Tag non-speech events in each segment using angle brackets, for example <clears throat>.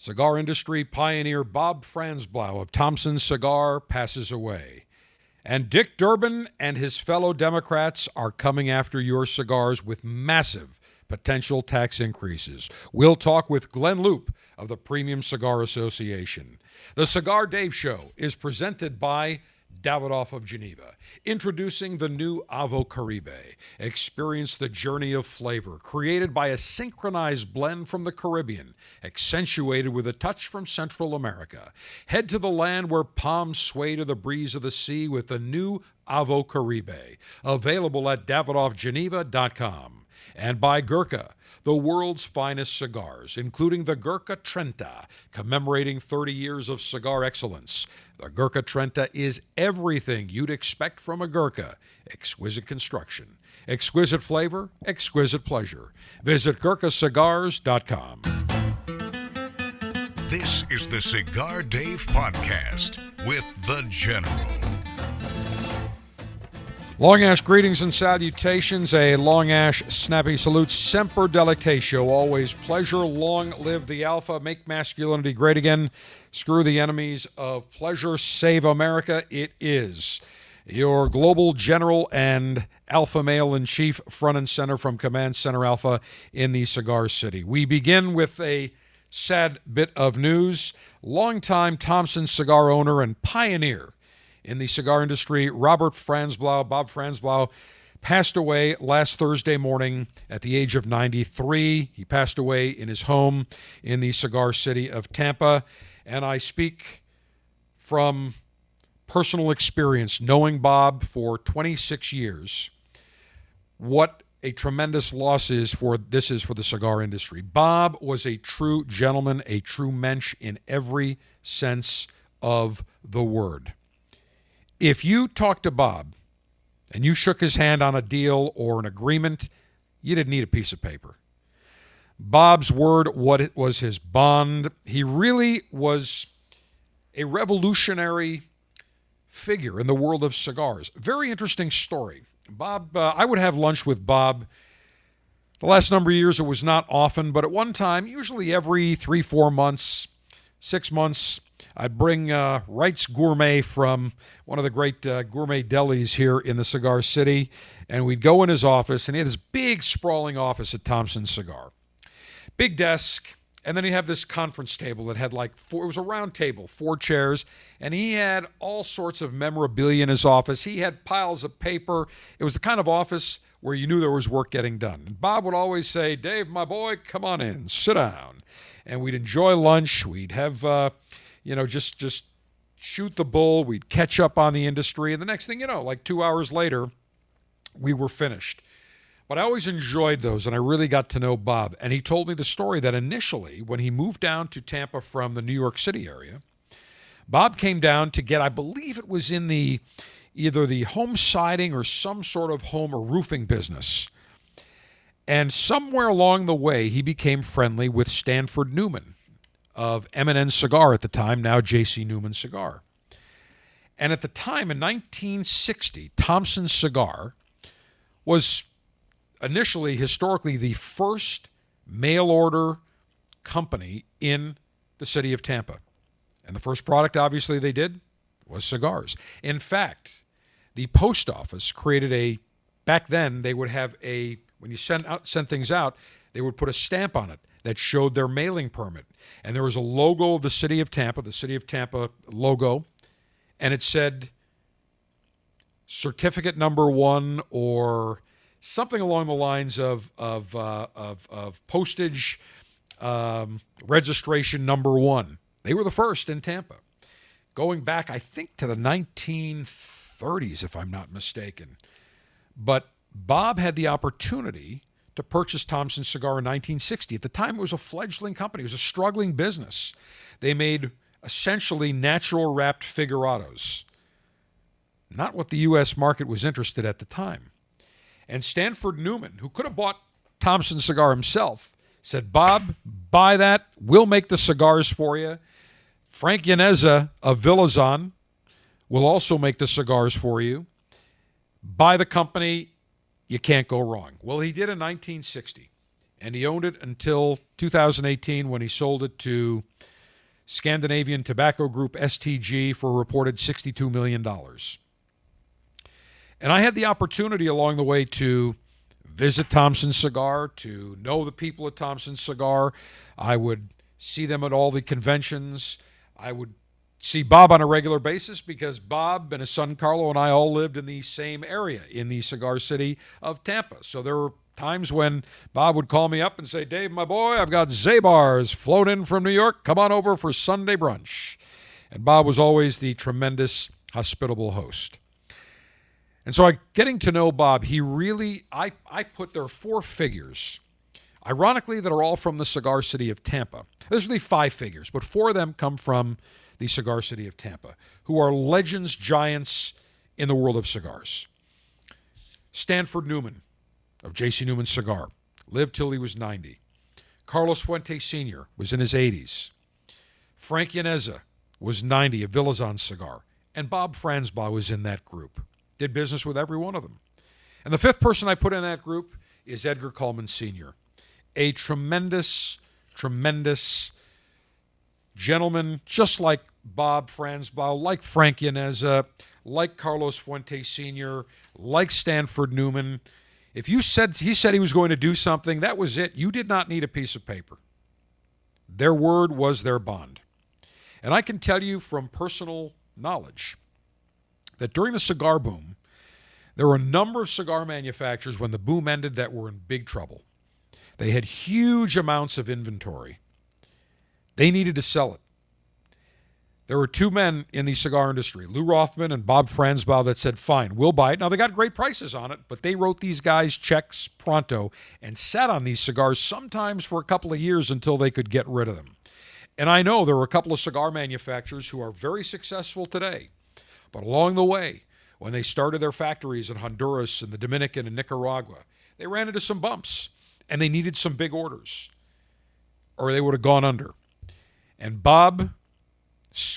Cigar industry pioneer Bob Franzblau of Thompson Cigar passes away. And Dick Durbin and his fellow Democrats are coming after your cigars with massive potential tax increases. We'll talk with Glynn Loope of the Premium Cigar Association. The Cigar Dave Show is presented by Davidoff of Geneva, introducing the new Avo Caribe. Experience the journey of flavor created by a synchronized blend from the Caribbean, accentuated with a touch from Central America. Head to the land where palms sway to the breeze of the sea with the new Avo Caribe, available at davidoffgeneva.com. And by Gurkha the world's finest cigars, including the Gurkha Trenta, commemorating 30 years of cigar excellence. The Gurkha Trenta is everything you'd expect from a Gurkha exquisite construction, exquisite flavor, exquisite pleasure. Visit GurkhaCigars.com. This is the Cigar Dave Podcast with The General. Long Ash greetings and salutations. A Long Ash snappy salute. Semper Delectatio. Always pleasure. Long live the Alpha. Make masculinity great again. Screw the enemies of pleasure. Save America. It is your global general and alpha male in chief, front and center from Command Center Alpha in the Cigar City. We begin with a sad bit of news. Longtime Thompson cigar owner and pioneer in the cigar industry. Robert Franzblau, Bob Franzblau, passed away last Thursday morning at the age of 93. He passed away in his home in the cigar city of Tampa. And I speak from personal experience, knowing Bob for 26 years, what a tremendous loss is for this is for the cigar industry. Bob was a true gentleman, a true mensch in every sense of the word. If you talked to Bob and you shook his hand on a deal or an agreement, you didn't need a piece of paper. Bob's word what it was his bond. He really was a revolutionary figure in the world of cigars. Very interesting story. Bob, uh, I would have lunch with Bob. The last number of years, it was not often, but at one time, usually every three, four months, six months, I'd bring uh, Wright's Gourmet from one of the great uh, gourmet delis here in the Cigar City, and we'd go in his office, and he had this big, sprawling office at Thompson Cigar. Big desk, and then he'd have this conference table that had like four, it was a round table, four chairs, and he had all sorts of memorabilia in his office. He had piles of paper. It was the kind of office where you knew there was work getting done. And Bob would always say, Dave, my boy, come on in, sit down. And we'd enjoy lunch. We'd have, uh, you know, just just shoot the bull. We'd catch up on the industry, and the next thing you know, like two hours later, we were finished. But I always enjoyed those, and I really got to know Bob. And he told me the story that initially, when he moved down to Tampa from the New York City area, Bob came down to get, I believe it was in the either the home siding or some sort of home or roofing business. And somewhere along the way, he became friendly with Stanford Newman, of M&N Cigar at the time, now J.C. Newman Cigar. And at the time in 1960, Thompson Cigar was initially, historically, the first mail order company in the city of Tampa. And the first product, obviously, they did was cigars. In fact, the post office created a, back then, they would have a, when you send out send things out, they would put a stamp on it that showed their mailing permit. And there was a logo of the city of Tampa, the city of Tampa logo, and it said certificate number one or something along the lines of, of, uh, of, of postage um, registration number one. They were the first in Tampa. Going back, I think, to the 1930s, if I'm not mistaken. But Bob had the opportunity to purchase Thompson Cigar in 1960. At the time, it was a fledgling company, it was a struggling business. They made essentially natural wrapped figurados, not what the U.S. market was interested at the time. And Stanford Newman, who could have bought Thompson Cigar himself, said, Bob, buy that. We'll make the cigars for you. Frank Llaneza of Villazon will also make the cigars for you. Buy the company you can't go wrong. Well, he did in 1960. and he owned it until 2018 when he sold it to Scandinavian Tobacco Group STG for a reported $62 million. And I had the opportunity along the way to visit Thompson Cigar, to know the people at Thompson Cigar. I would see them at all the conventions. I would see Bob on a regular basis because Bob and his son Carlo and I all lived in the same area in the cigar city of Tampa. So there were times when Bob would call me up and say, Dave, my boy, I've got Zabar's flown in from New York. Come on over for Sunday brunch. And Bob was always the tremendous, hospitable host. And so, I, getting to know Bob, he really, I, I put there four figures, ironically, that are all from the cigar city of Tampa. There's really five figures, but four of them come from the cigar city of Tampa, who are legends, giants in the world of cigars. Stanford Newman of J.C. Newman Cigar lived till he was 90. Carlos Fuentes Sr. was in his 80s. Frank Llaneza was 90 of Villazon Cigar. And Bob Franzblau was in that group. Did business with every one of them. And the fifth person I put in that group is Edgar Cullman Sr., a tremendous, tremendous gentleman, just like Bob Franzblau, like Frank Llaneza, like Carlos Fuentes Sr., like Stanford Newman. If you said he said he was going to do something, that was it. You did not need a piece of paper. Their word was their bond. And I can tell you from personal knowledge that during the cigar boom, there were a number of cigar manufacturers when the boom ended that were in big trouble. They had huge amounts of inventory. They needed to sell it. There were two men in the cigar industry, Lew Rothman and Bob Franzblau, that said, fine, we'll buy it. Now, they got great prices on it, but they wrote these guys checks pronto and sat on these cigars sometimes for a couple of years until they could get rid of them. And I know there were a couple of cigar manufacturers who are very successful today, but along the way, when they started their factories in Honduras and the Dominican and Nicaragua, they ran into some bumps and they needed some big orders or they would have gone under. And Bob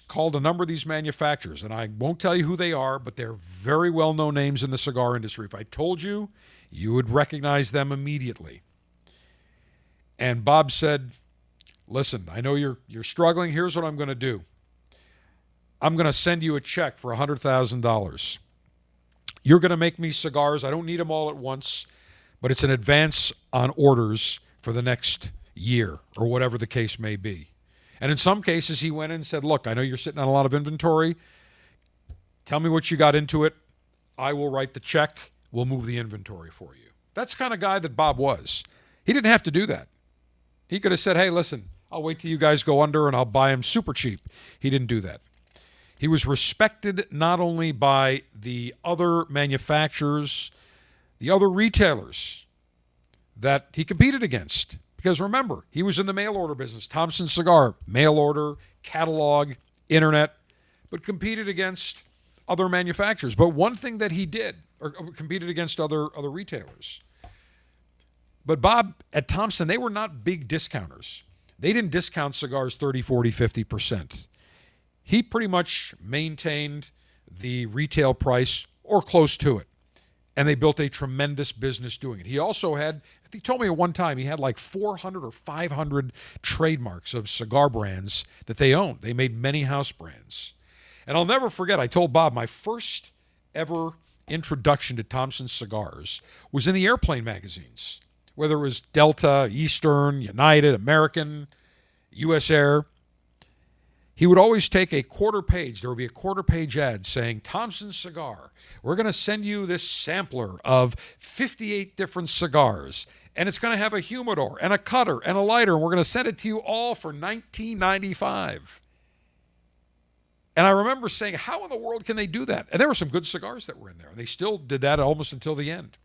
called a number of these manufacturers, and I won't tell you who they are, but they're very well known names in the cigar industry. If I told you, you would recognize them immediately. And Bob said, Listen, I know you're, you're struggling. Here's what I'm going to do I'm going to send you a check for $100,000. You're going to make me cigars. I don't need them all at once, but it's an advance on orders for the next year or whatever the case may be. And in some cases, he went in and said, Look, I know you're sitting on a lot of inventory. Tell me what you got into it. I will write the check. We'll move the inventory for you. That's the kind of guy that Bob was. He didn't have to do that. He could have said, Hey, listen, I'll wait till you guys go under and I'll buy him super cheap. He didn't do that. He was respected not only by the other manufacturers, the other retailers that he competed against. Because remember, he was in the mail order business. Thompson Cigar, mail order, catalog, internet, but competed against other manufacturers. But one thing that he did, or competed against other other retailers. But Bob at Thompson, they were not big discounters. They didn't discount cigars 30, 40, 50%. He pretty much maintained the retail price or close to it. And they built a tremendous business doing it. He also had he told me at one time he had like 400 or 500 trademarks of cigar brands that they owned. They made many house brands. And I'll never forget, I told Bob my first ever introduction to Thompson cigars was in the airplane magazines, whether it was Delta, Eastern, United, American, US Air. He would always take a quarter page, there would be a quarter page ad saying, Thompson Cigar, we're going to send you this sampler of 58 different cigars and it's going to have a humidor and a cutter and a lighter, and we're going to send it to you all for 1995. And I remember saying, how in the world can they do that? And there were some good cigars that were in there, and they still did that almost until the end.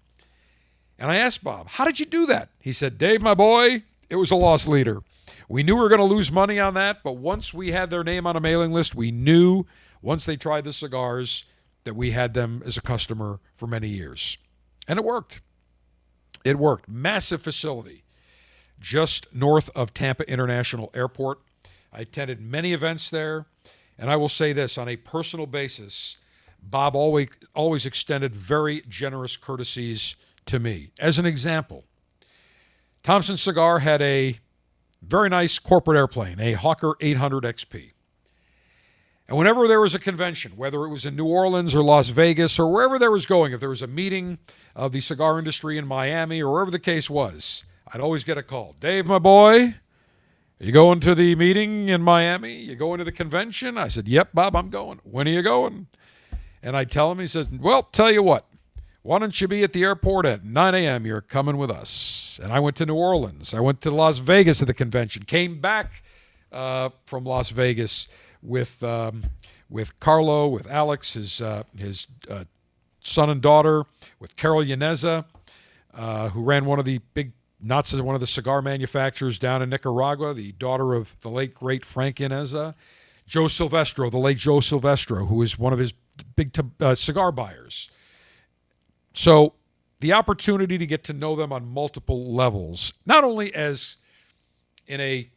And I asked Bob, how did you do that? He said, Dave, my boy, it was a loss leader. We knew we were going to lose money on that, but once we had their name on a mailing list, we knew once they tried the cigars that we had them as a customer for many years. And it worked. It worked. Massive facility just north of Tampa International Airport. I attended many events there, and I will say this on a personal basis, Bob always always extended very generous courtesies to me. As an example, Thompson Cigar had a very nice corporate airplane, a Hawker 800 XP. And whenever there was a convention, whether it was in New Orleans or Las Vegas or wherever there was going, if there was a meeting of the cigar industry in Miami or wherever the case was, I'd always get a call. Dave, my boy, you going to the meeting in Miami? You going to the convention? I said, Yep, Bob, I'm going. When are you going? And I tell him, he says, Well, tell you what, why don't you be at the airport at 9 a.m.? You're coming with us. And I went to New Orleans. I went to Las Vegas at the convention, came back uh, from Las Vegas with um, with Carlo, with Alex, his uh, his uh, son and daughter, with Carol Llaneza, uh, who ran one of the big nuts one of the cigar manufacturers down in Nicaragua, the daughter of the late great Frank Llaneza, Joe Silvestro, the late Joe Silvestro, who was one of his big t- uh, cigar buyers. So the opportunity to get to know them on multiple levels, not only as in a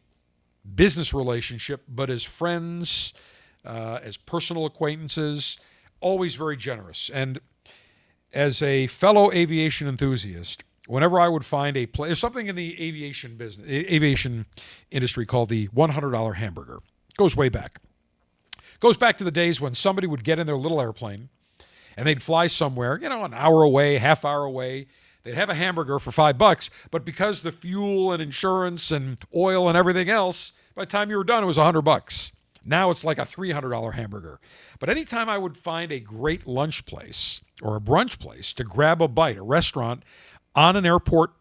business relationship, but as friends, uh, as personal acquaintances, always very generous. And as a fellow aviation enthusiast, whenever I would find a place, there's something in the aviation business, aviation industry called the $100 hamburger. It goes way back. It goes back to the days when somebody would get in their little airplane and they'd fly somewhere, you know, an hour away, half hour away, They'd have a hamburger for five bucks, but because the fuel and insurance and oil and everything else, by the time you were done, it was a hundred bucks. Now it's like a $300 hamburger. But anytime I would find a great lunch place or a brunch place to grab a bite, a restaurant on an airport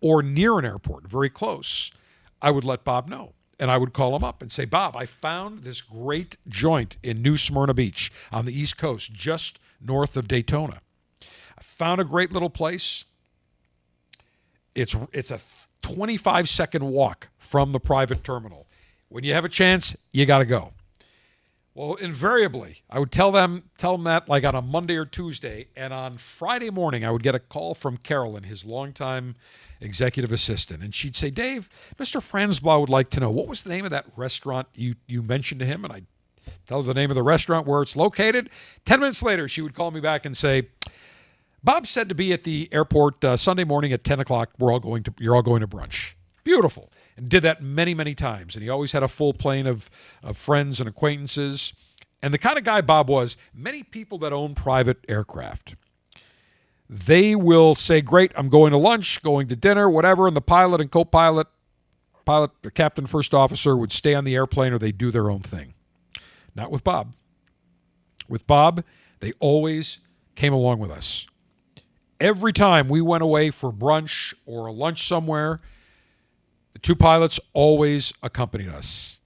or near an airport, very close, I would let Bob know. And I would call him up and say, Bob, I found this great joint in New Smyrna Beach on the East Coast, just north of Daytona. I found a great little place. It's it's a 25 second walk from the private terminal. When you have a chance, you got to go. Well, invariably, I would tell them tell them that like on a Monday or Tuesday, and on Friday morning, I would get a call from Carolyn, his longtime executive assistant, and she'd say, "Dave, Mr. Franzblau would like to know what was the name of that restaurant you you mentioned to him." And I tell her the name of the restaurant where it's located. Ten minutes later, she would call me back and say, Bob said to be at the airport uh, Sunday morning at 10 o'clock. We're all going to, you're all going to brunch. Beautiful. And did that many, many times. And he always had a full plane of, of friends and acquaintances. And the kind of guy Bob was, many people that own private aircraft, they will say, Great, I'm going to lunch, going to dinner, whatever. And the pilot and co pilot, pilot, or captain, first officer would stay on the airplane or they do their own thing. Not with Bob. With Bob, they always came along with us. Every time we went away for brunch or a lunch somewhere, the two pilots always accompanied us.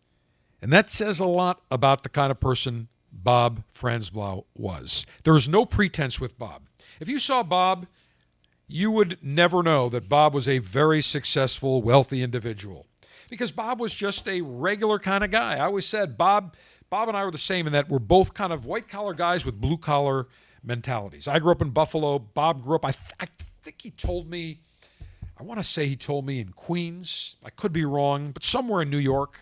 And that says a lot about the kind of person Bob Franzblau was. There was no pretense with Bob. If you saw Bob, you would never know that Bob was a very successful, wealthy individual. Because Bob was just a regular kind of guy. I always said Bob Bob and I were the same in that we're both kind of white collar guys with blue collar mentalities. I grew up in Buffalo. Bob grew up, I, th- I think he told me, I want to say he told me in Queens. I could be wrong, but somewhere in New York.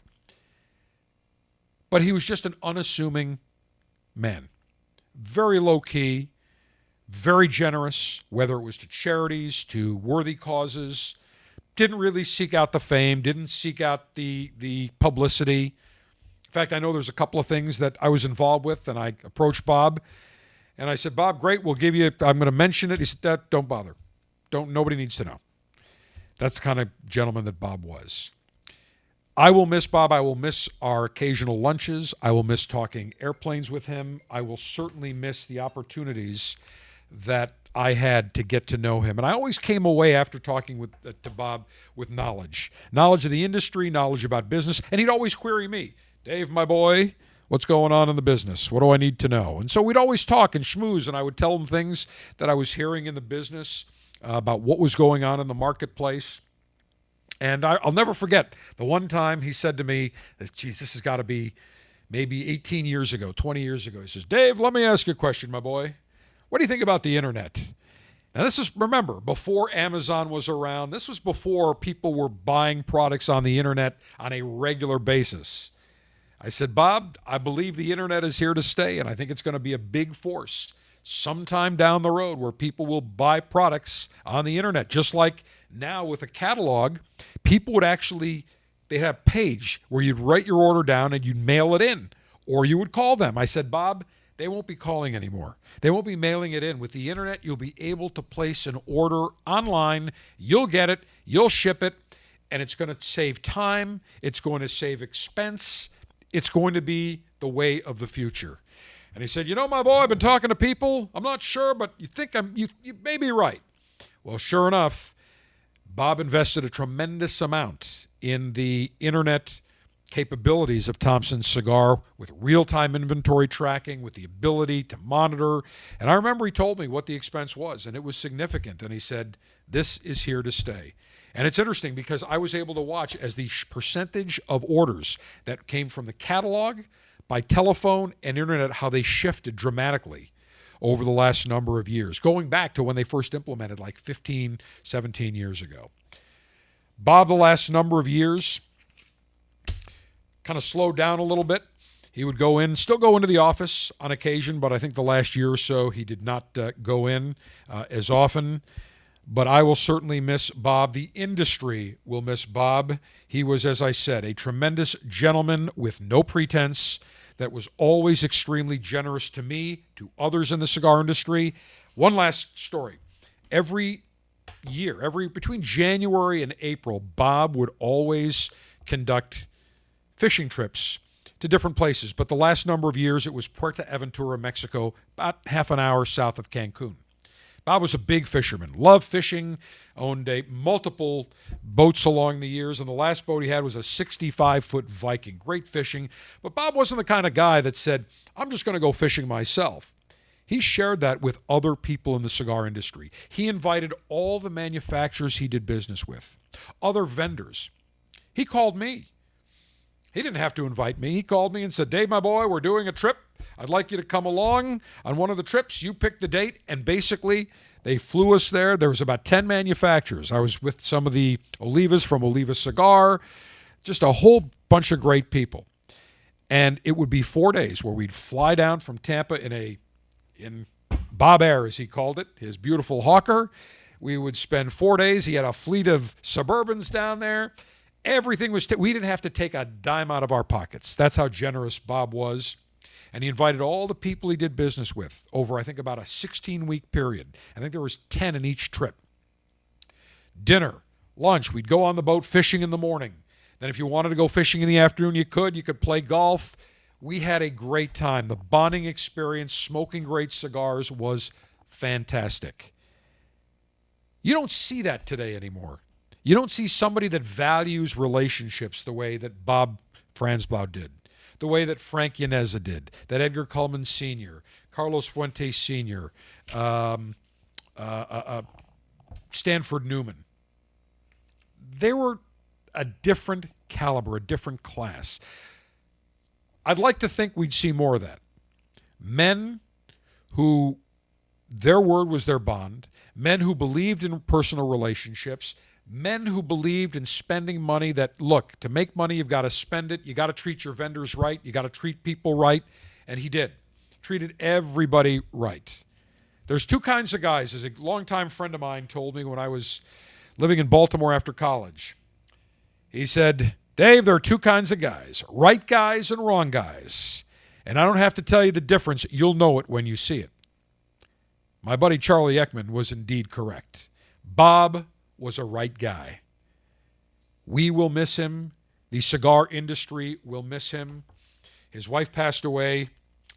But he was just an unassuming man. Very low key, very generous, whether it was to charities, to worthy causes. Didn't really seek out the fame, didn't seek out the, the publicity. In fact, I know there's a couple of things that I was involved with, and I approached Bob and I said, Bob, great. We'll give you. I'm going to mention it. He said, don't bother. Don't. Nobody needs to know. That's the kind of gentleman that Bob was. I will miss Bob. I will miss our occasional lunches. I will miss talking airplanes with him. I will certainly miss the opportunities that I had to get to know him. And I always came away after talking with uh, to Bob with knowledge, knowledge of the industry, knowledge about business, and he'd always query me, Dave, my boy, what's going on in the business? What do I need to know? And so we'd always talk and schmooze, and I would tell him things that I was hearing in the business uh, about what was going on in the marketplace. And I, will never forget the one time he said to me, geez, this has got to be maybe 18 years ago, 20 years ago. He says, Dave, let me ask you a question, my boy. What do you think about the internet? Now, this is, remember, before Amazon was around. This was before people were buying products on the internet on a regular basis. I said, Bob, I believe the internet is here to stay, and I think it's going to be a big force sometime down the road where people will buy products on the internet, just like now with a catalog, people would actually they'd have a page where you'd write your order down and you'd mail it in, or you would call them. I said, Bob, they won't be calling anymore. They won't be mailing it in. With the internet, you'll be able to place an order online. You'll get it, you'll ship it, and it's going to save time, it's going to save expense, it's going to be the way of the future. And he said, You know, my boy, I've been talking to people. I'm not sure, but you think I'm, you, you may be right. Well, sure enough, Bob invested a tremendous amount in the internet capabilities of Thompson's cigar with real time inventory tracking, with the ability to monitor. And I remember he told me what the expense was, and it was significant. And he said, This is here to stay. And it's interesting because I was able to watch as the percentage of orders that came from the catalog by telephone and internet, how they shifted dramatically over the last number of years, going back to when they first implemented like 15, 17 years ago. Bob, the last number of years, kind of slowed down a little bit. He would go in, still go into the office on occasion, but I think the last year or so he did not uh, go in uh, as often. But I will certainly miss Bob. The industry will miss Bob. He was, as I said, a tremendous gentleman with no pretense that was always extremely generous to me, to others in the cigar industry. One last story. Every year, every between January and April, Bob would always conduct fishing trips to different places. But the last number of years, it was Puerto Aventura, Mexico, about half an hour south of Cancun. Bob was a big fisherman, loved fishing, owned a multiple boats along the years, and the last boat he had was a 65 foot Viking. Great fishing, but Bob wasn't the kind of guy that said, "I'm just going to go fishing myself." He shared that with other people in the cigar industry. He invited all the manufacturers he did business with, other vendors. He called me. He didn't have to invite me. He called me and said, Dave, my boy, we're doing a trip. I'd like you to come along on one of the trips. You pick the date. And basically, they flew us there. There was about 10 manufacturers. I was with some of the Olivas from Oliva Cigar, just a whole bunch of great people. And it would be four days where we'd fly down from Tampa in a in Bob Air, as he called it, his beautiful hawker. We would spend four days. He had a fleet of Suburbans down there. Everything was, t- we didn't have to take a dime out of our pockets. That's how generous Bob was. And he invited all the people he did business with over, I think, about a 16 week period. I think there was 10 in each trip. Dinner, lunch, we'd go on the boat fishing in the morning. Then, if you wanted to go fishing in the afternoon, you could. You could play golf. We had a great time. The bonding experience, smoking great cigars was fantastic. You don't see that today anymore. You don't see somebody that values relationships the way that Bob Franzblau did, the way that Frank Llaneza did, that Edgar Cullman Sr., Carlos Fuentes Sr., um, uh, uh, uh, Stanford Newman. They were a different caliber, a different class. I'd like to think we'd see more of that. Men who their word was their bond, men who believed in personal relationships, men who believed in spending money that look to make money you've got to spend it. You got to treat your vendors right. You got to treat people right. And he did. Treated everybody right. There's two kinds of guys. As a longtime friend of mine told me when i was living in baltimore after college. He said dave there are two kinds of guys right guys and wrong guys. And i don't have to tell you the difference. You'll know it when you see it. My buddy charlie eckman was indeed correct. Bob was a right guy. We will miss him. The cigar industry will miss him. His wife passed away,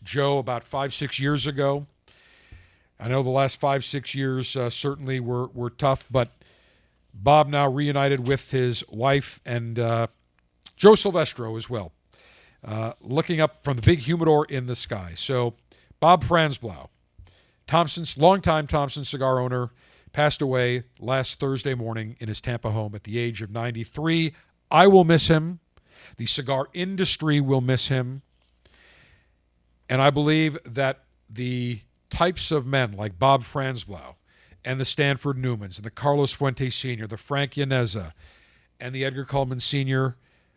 Joe, about five, six years ago. I know the last five, six years uh, certainly were, were tough, but Bob now reunited with his wife and uh, Joe Silvestro as well, uh, looking up from the big humidor in the sky. So, Bob Franzblau, Thompson's longtime Thompson cigar owner, passed away last Thursday morning in his Tampa home at the age of 93. I will miss him. The cigar industry will miss him. And I believe that the types of men like Bob Franzblau and the Stanford Newmans and the Carlos Fuentes Sr., the Frank Llaneza, and the Edgar Cullman Sr.,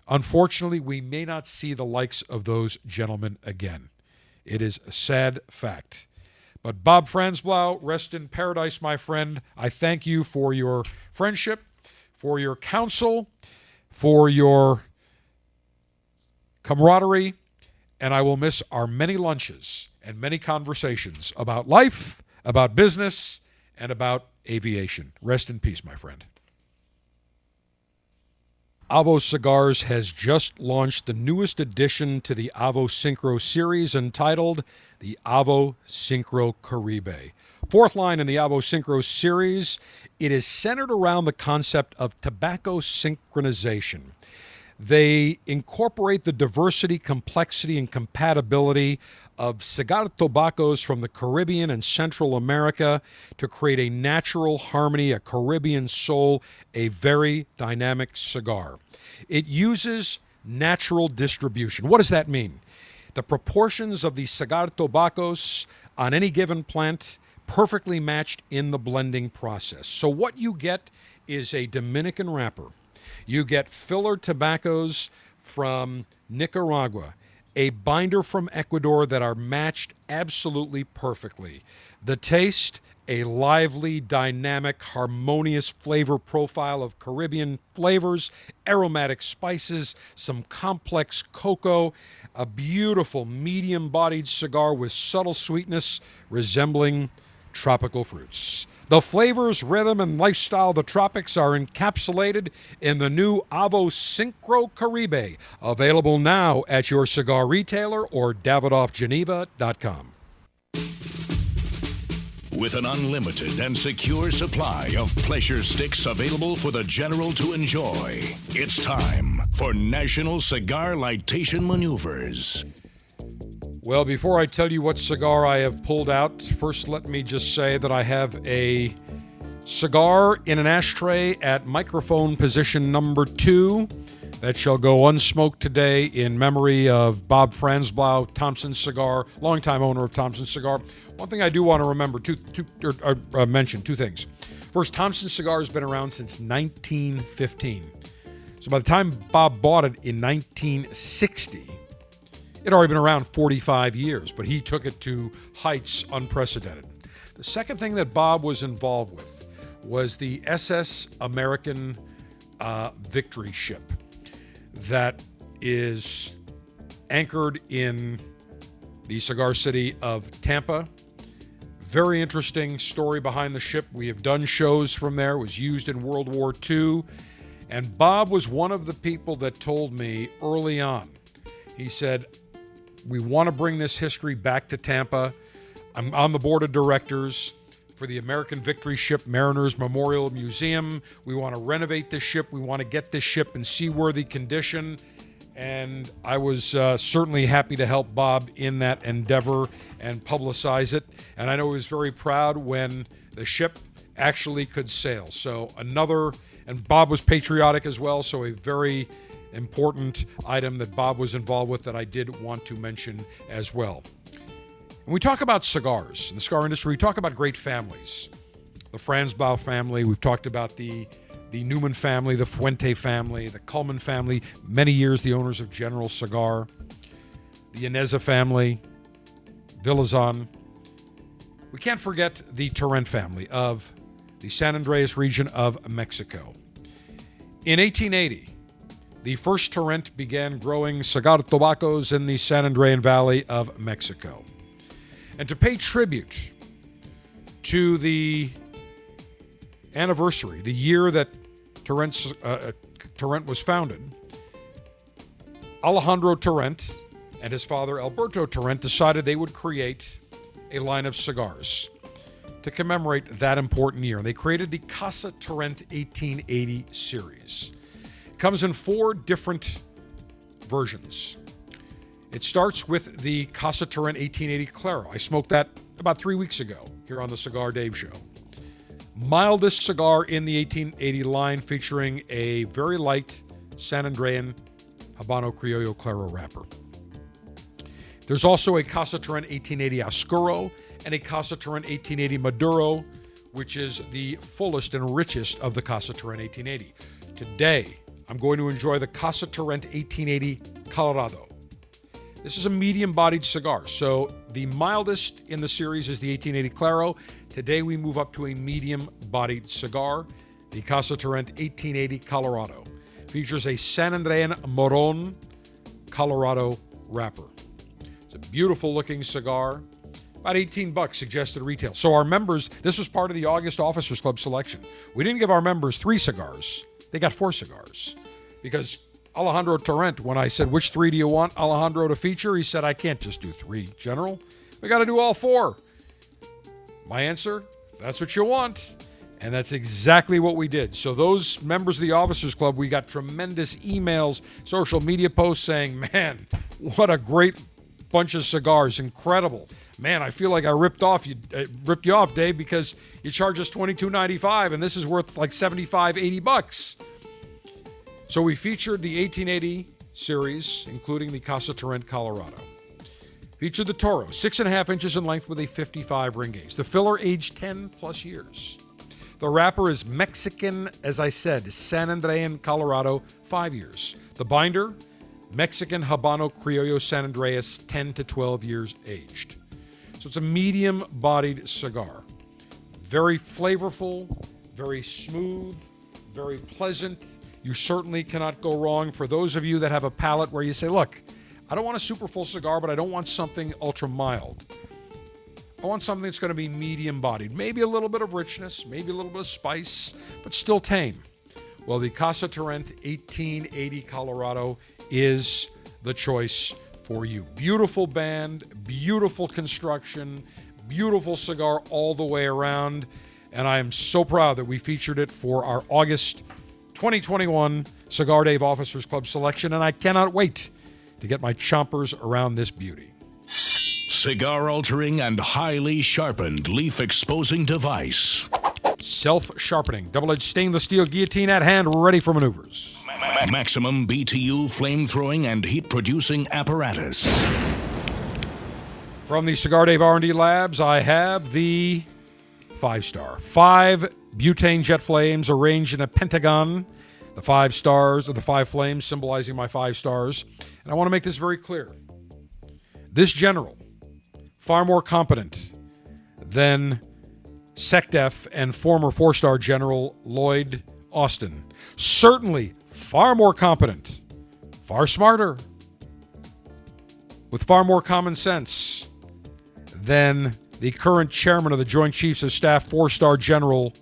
unfortunately, we may not see the likes of those gentlemen again. It is a sad fact. But Bob Franzblau, rest in paradise, my friend. I thank you for your friendship, for your counsel, for your camaraderie, and I will miss our many lunches and many conversations about life, about business, and about aviation. Rest in peace, my friend. Avo Cigars has just launched the newest addition to the Avo Syncro series entitled the Avo Syncro Caribe. Fourth line in the Avo Syncro series, it is centered around the concept of tobacco synchronization. They incorporate the diversity, complexity, and compatibility of cigar tobaccos from the Caribbean and Central America to create a natural harmony, a Caribbean soul, a very dynamic cigar. It uses natural distribution. What does that mean? The proportions of the cigar tobaccos on any given plant perfectly matched in the blending process. So what you get is a Dominican wrapper. You get filler tobaccos from Nicaragua a binder from Ecuador that are matched absolutely perfectly. The taste, a lively, dynamic, harmonious flavor profile of Caribbean flavors, aromatic spices, some complex cocoa, a beautiful medium bodied cigar with subtle sweetness resembling tropical fruits. The flavors, rhythm, and lifestyle of the tropics are encapsulated in the new Avo Syncro Caribe, available now at your cigar retailer or davidoffgeneva.com. With an unlimited and secure supply of pleasure sticks available for the general to enjoy, it's time for National Cigar Lightation Maneuvers. Well, before I tell you what cigar I have pulled out, first let me just say that I have a cigar in an ashtray at microphone position number two that shall go unsmoked today in memory of Bob Franzblau, Thompson Cigar, longtime owner of Thompson Cigar. One thing I do want to remember, two, two or, or uh, mention two things. First, Thompson Cigar has been around since 1915. So by the time Bob bought it in 1960, it had already been around 45 years, but he took it to heights unprecedented. The second thing that Bob was involved with was the SS American uh, Victory Ship that is anchored in the cigar city of Tampa. Very interesting story behind the ship. We have done shows from there. It was used in World War II. And Bob was one of the people that told me early on. He said, we want to bring this history back to Tampa. I'm on the board of directors for the American Victory Ship Mariners Memorial Museum. We want to renovate this ship. We want to get this ship in seaworthy condition. And I was uh, certainly happy to help Bob in that endeavor and publicize it. And I know he was very proud when the ship actually could sail. So, another, and Bob was patriotic as well. So, a very important item that Bob was involved with that I did want to mention as well. When we talk about cigars in the cigar industry, we talk about great families. The Franzblau family, we've talked about the the Newman family, the Fuente family, the Cullman family, many years the owners of General Cigar, the Llaneza family, Villazon. We can't forget the Turrent family of the San Andreas region of Mexico. In 1880, the first torrent began growing cigar tobaccos in the San Andrean Valley of Mexico. And to pay tribute to the anniversary, the year that Turrent, uh, uh, Turrent was founded, Alejandro Turrent and his father Alberto Turrent decided they would create a line of cigars to commemorate that important year. They created the Casa Turrent 1880 series. Comes in four different versions. It starts with the Casa Turrent 1880 Claro. I smoked that about three weeks ago here on the Cigar Dave Show. Mildest cigar in the 1880 line, featuring a very light San Andrean Habano Criollo Claro wrapper. There's also a Casa Turrent 1880 Oscuro and a Casa Turrent 1880 Maduro, which is the fullest and richest of the Casa Turrent 1880. Today, I'm going to enjoy the Casa Turrent 1880 Colorado. This is a medium bodied cigar. So the mildest in the series is the 1880 Claro. Today we move up to a medium bodied cigar, the Casa Turrent 1880 Colorado. Features a San Andrean Moron Colorado wrapper. It's a beautiful looking cigar. About 18 bucks suggested retail. So our members, this was part of the August Officers Club selection. We didn't give our members three cigars. They got four cigars. Because Alejandro Turrent, when I said, which three do you want Alejandro to feature? He said, I can't just do three, General. We got to do all four. My answer, that's what you want. And that's exactly what we did. So, those members of the Officers Club, we got tremendous emails, social media posts saying, man, what a great bunch of cigars. Incredible man, I feel like I ripped off you, uh, ripped you off, Dave, because you charge us twenty two ninety five, and this is worth like 75, 80 bucks. So we featured the 1880 series, including the Casa Turrent Colorado. Featured the Toro, six and a half inches in length with a 55 ring gauge. The filler aged 10 plus years. The wrapper is Mexican, as I said, San Andrean, Colorado, five years. The binder, Mexican Habano Criollo San Andreas, 10 to 12 years aged. So it's a medium bodied cigar. Very flavorful, very smooth, very pleasant. You certainly cannot go wrong for those of you that have a palate where you say, look, I don't want a super full cigar, but I don't want something ultra mild. I want something that's going to be medium bodied. Maybe a little bit of richness, maybe a little bit of spice, but still tame. Well, the Casa Turrent 1880 Colorado is the choice for you. Beautiful band, beautiful construction, beautiful cigar all the way around. And I am so proud that we featured it for our August 2021 Cigar Dave Officers Club selection. And I cannot wait to get my chompers around this beauty. Cigar altering and highly sharpened leaf exposing device. Self sharpening, double edged stainless steel guillotine at hand, ready for maneuvers. Maximum BTU flame throwing and heat producing apparatus. From the Cigar Dave R&D Labs, I have the five star. Five butane jet flames arranged in a pentagon. The five stars, or the five flames, symbolizing my five stars. And I want to make this very clear. This general, far more competent than SecDef and former four star general Lloyd Austin. Certainly far more competent, far smarter, with far more common sense than the current chairman of the Joint Chiefs of Staff, four star general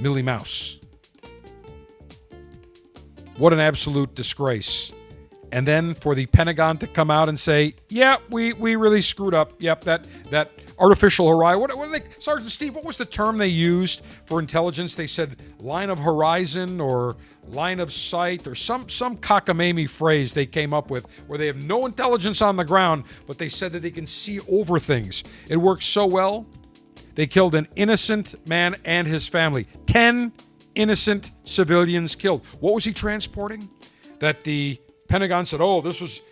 Millie Mouse. What an absolute disgrace. And then for the Pentagon to come out and say, yeah, we, we really screwed up. Yep, that, that artificial horizon. What, what they, Sergeant Steve, what was the term they used for intelligence? They said line of horizon or line of sight or some, some cockamamie phrase they came up with where they have no intelligence on the ground, but they said that they can see over things. It works so well. They killed an innocent man and his family. 10 innocent civilians killed. What was he transporting? That the Pentagon said, oh, this was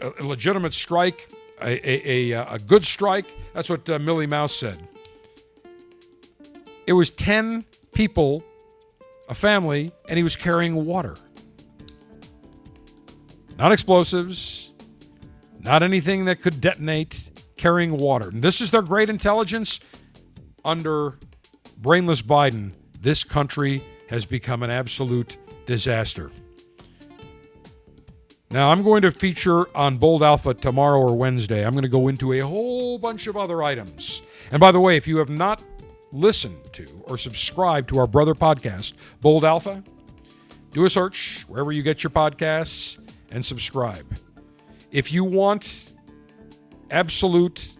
a legitimate strike, a, a, a, a, good strike. That's what uh, Millie Mouse said. It was 10 people, a family, and he was carrying water. Not explosives, not anything that could detonate, carrying water. And this is their great intelligence. Under brainless Biden, this country has become an absolute disaster. Now, I'm going to feature on Bold Alpha tomorrow or Wednesday. I'm going to go into a whole bunch of other items. And by the way, if you have not listened to or subscribed to our brother podcast, Bold Alpha, do a search wherever you get your podcasts and subscribe. If you want absolute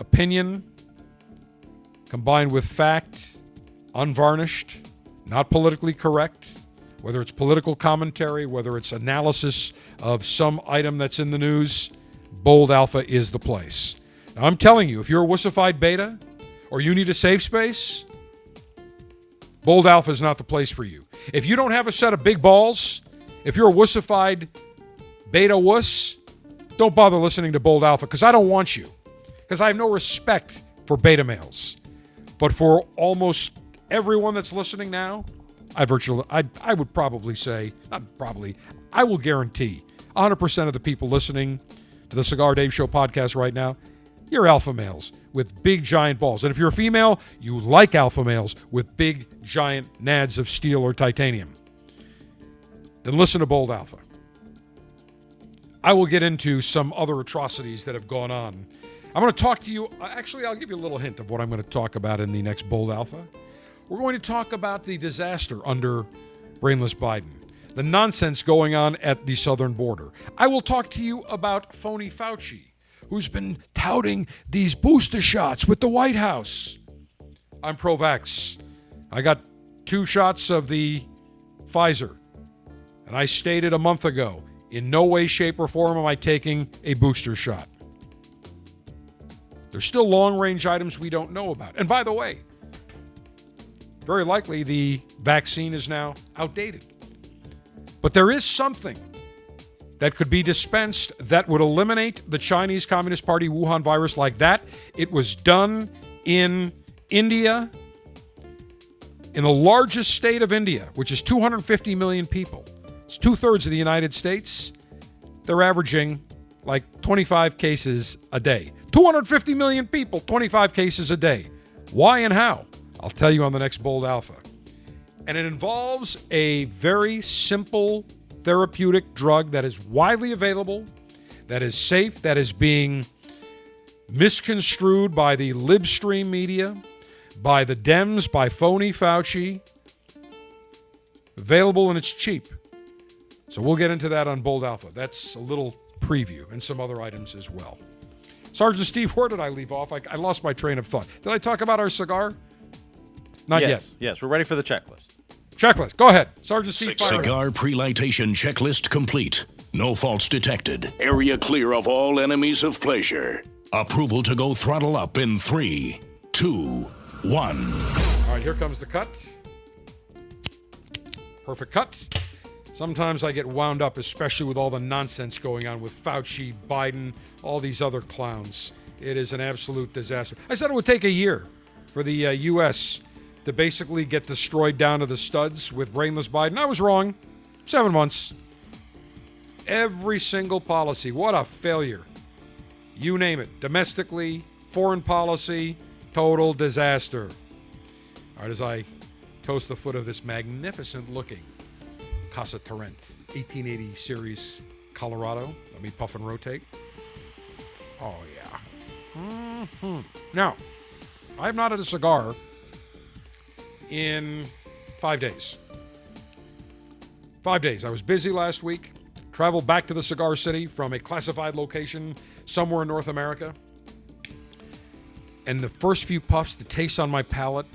opinion combined with fact, unvarnished, not politically correct, whether it's political commentary, whether it's analysis of some item that's in the news, Bold Alpha is the place. Now, I'm telling you, if you're a wussified beta or you need a safe space, Bold Alpha is not the place for you. If you don't have a set of big balls, if you're a wussified beta wuss, don't bother listening to Bold Alpha because I don't want you. Because I have no respect for beta males. But for almost everyone that's listening now, I virtually, I, I would probably say, not probably, I will guarantee 100% of the people listening to the Cigar Dave Show podcast right now, you're alpha males with big giant balls. And if you're a female, you like alpha males with big giant nads of steel or titanium. Then listen to Bold Alpha. I will get into some other atrocities that have gone on. I'm going to talk to you. Uh, actually, I'll give you a little hint of what I'm going to talk about in the next Bold Alpha. We're going to talk about the disaster under brainless Biden, the nonsense going on at the southern border. I will talk to you about phony Fauci, who's been touting these booster shots with the White House. I'm pro vax. I got two shots of the Pfizer. And I stated a month ago in no way, shape, or form am I taking a booster shot. There's still long range items we don't know about. And by the way, very likely the vaccine is now outdated. But there is something that could be dispensed that would eliminate the Chinese Communist Party Wuhan virus like that. It was done in India, in the largest state of India, which is 250 million people. It's two thirds of the United States. They're averaging like 25 cases a day. 250 million people, 25 cases a day. Why and how? I'll tell you on the next Bold Alpha. And it involves a very simple therapeutic drug that is widely available, that is safe, that is being misconstrued by the libstream media, by the Dems, by phony Fauci. Available and it's cheap. So we'll get into that on Bold Alpha. That's a little preview and some other items as well. Sergeant Steve, where did I leave off? I, I lost my train of thought. Did I talk about our cigar? Not yes, yet. Yes, we're ready for the checklist. Checklist. Go ahead. Sergeant Steve. Cigar pre-lightation checklist complete. No faults detected. Area clear of all enemies of pleasure. Approval to go throttle up in three, two, one. All right, here comes the cut. Perfect cut. Sometimes I get wound up, especially with all the nonsense going on with Fauci, Biden, all these other clowns. It is an absolute disaster. I said it would take a year for the uh, U.S. to basically get destroyed down to the studs with brainless Biden. I was wrong. Seven months. Every single policy. What a failure. You name it. Domestically, foreign policy, total disaster. All right, as I toast the foot of this magnificent looking Casa Turrent 1880 series Colorado. Let me puff and rotate. Oh, yeah. Mm-hmm. Now, I have not had a cigar in five days. Five days. I was busy last week. Traveled back to the Cigar City from a classified location somewhere in North America. And the first few puffs, the taste on my palate,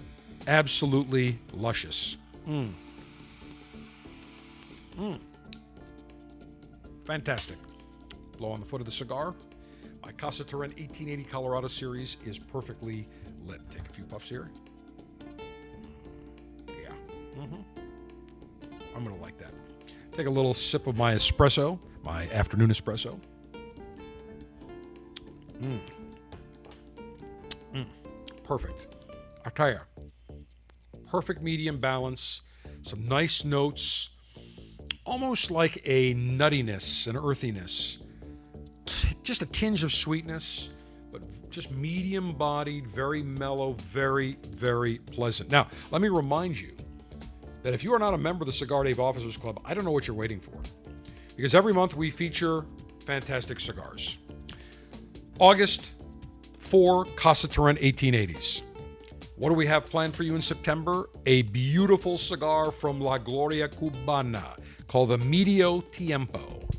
absolutely luscious. Mm. Mm. Fantastic. Blow on the foot of the cigar. My Casa Turrent 1880 Colorado series is perfectly lit. Take a few puffs here. I'm going to like that. Take a little sip of my espresso, my afternoon espresso. Mm. Mm. Perfect. I tell you, perfect medium balance, some nice notes, almost like a nuttiness, an earthiness, just a tinge of sweetness, but just medium bodied, very mellow, very, very pleasant. Now, let me remind you that if you are not a member of the Cigar Dave Officers Club, I don't know what you're waiting for. Because every month we feature fantastic cigars. August, four Casa Turrent 1880s. What do we have planned for you in September? A beautiful cigar from La Gloria Cubana called the Medio Tiempo,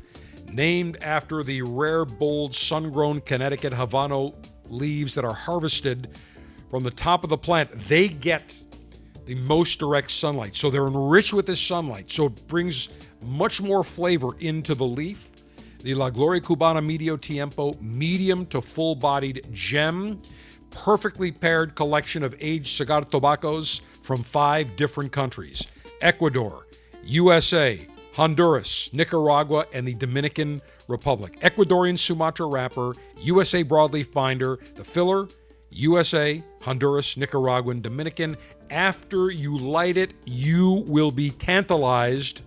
named after the rare, bold, sun grown Connecticut Habano leaves that are harvested from the top of the plant. They get the most direct sunlight. So they're enriched with this sunlight. So it brings much more flavor into the leaf. The La Gloria Cubana Medio Tiempo, medium to full bodied gem, perfectly paired collection of aged cigar tobaccos from five different countries Ecuador, USA, Honduras, Nicaragua, and the Dominican Republic. Ecuadorian Sumatra wrapper, USA broadleaf binder. The filler USA, Honduras, Nicaraguan, Dominican. After you light it, you will be tantalized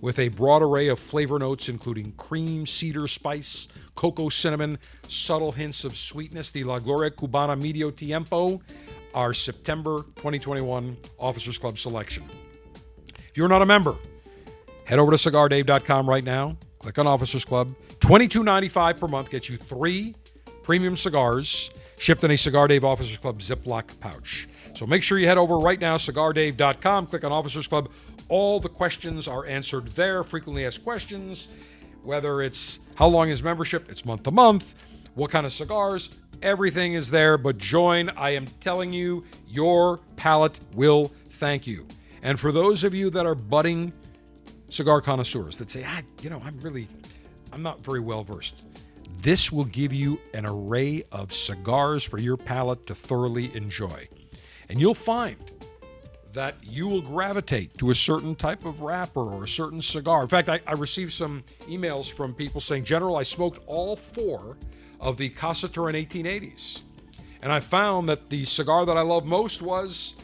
with a broad array of flavor notes, including cream, cedar, spice, cocoa, cinnamon, subtle hints of sweetness. The La Gloria Cubana Medio Tiempo, our September 2021 Officers Club selection. If you're not a member, head over to cigardave.com right now. Click on Officers Club. $22.95 per month gets you three premium cigars shipped in a Cigar Dave Officers Club Ziploc pouch. So make sure you head over right now, cigardave.com, click on Officers Club. All the questions are answered there, frequently asked questions, whether it's how long is membership, it's month to month, what kind of cigars, everything is there. But join, I am telling you, your palate will thank you. And for those of you that are budding cigar connoisseurs that say, ah, you know, I'm really, I'm not very well versed. This will give you an array of cigars for your palate to thoroughly enjoy. And you'll find that you will gravitate to a certain type of wrapper or a certain cigar. In fact, I, I received some emails from people saying, General, I smoked all four of the Casa Turrent 1880s. And I found that the cigar that I love most was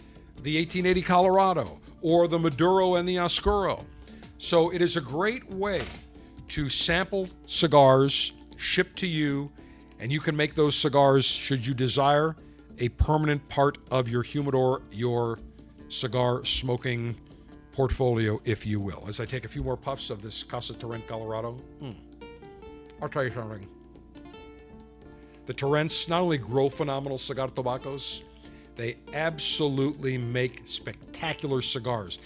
the 1880 Colorado or the Maduro and the Oscuro. So it is a great way to sample cigars shipped to you, and you can make those cigars, should you desire, a permanent part of your humidor, your cigar smoking portfolio, if you will. As I take a few more puffs of this Casa Turrent Colorado, mm, I'll tell you something. The Turrents not only grow phenomenal cigar tobaccos, they absolutely make spectacular cigars.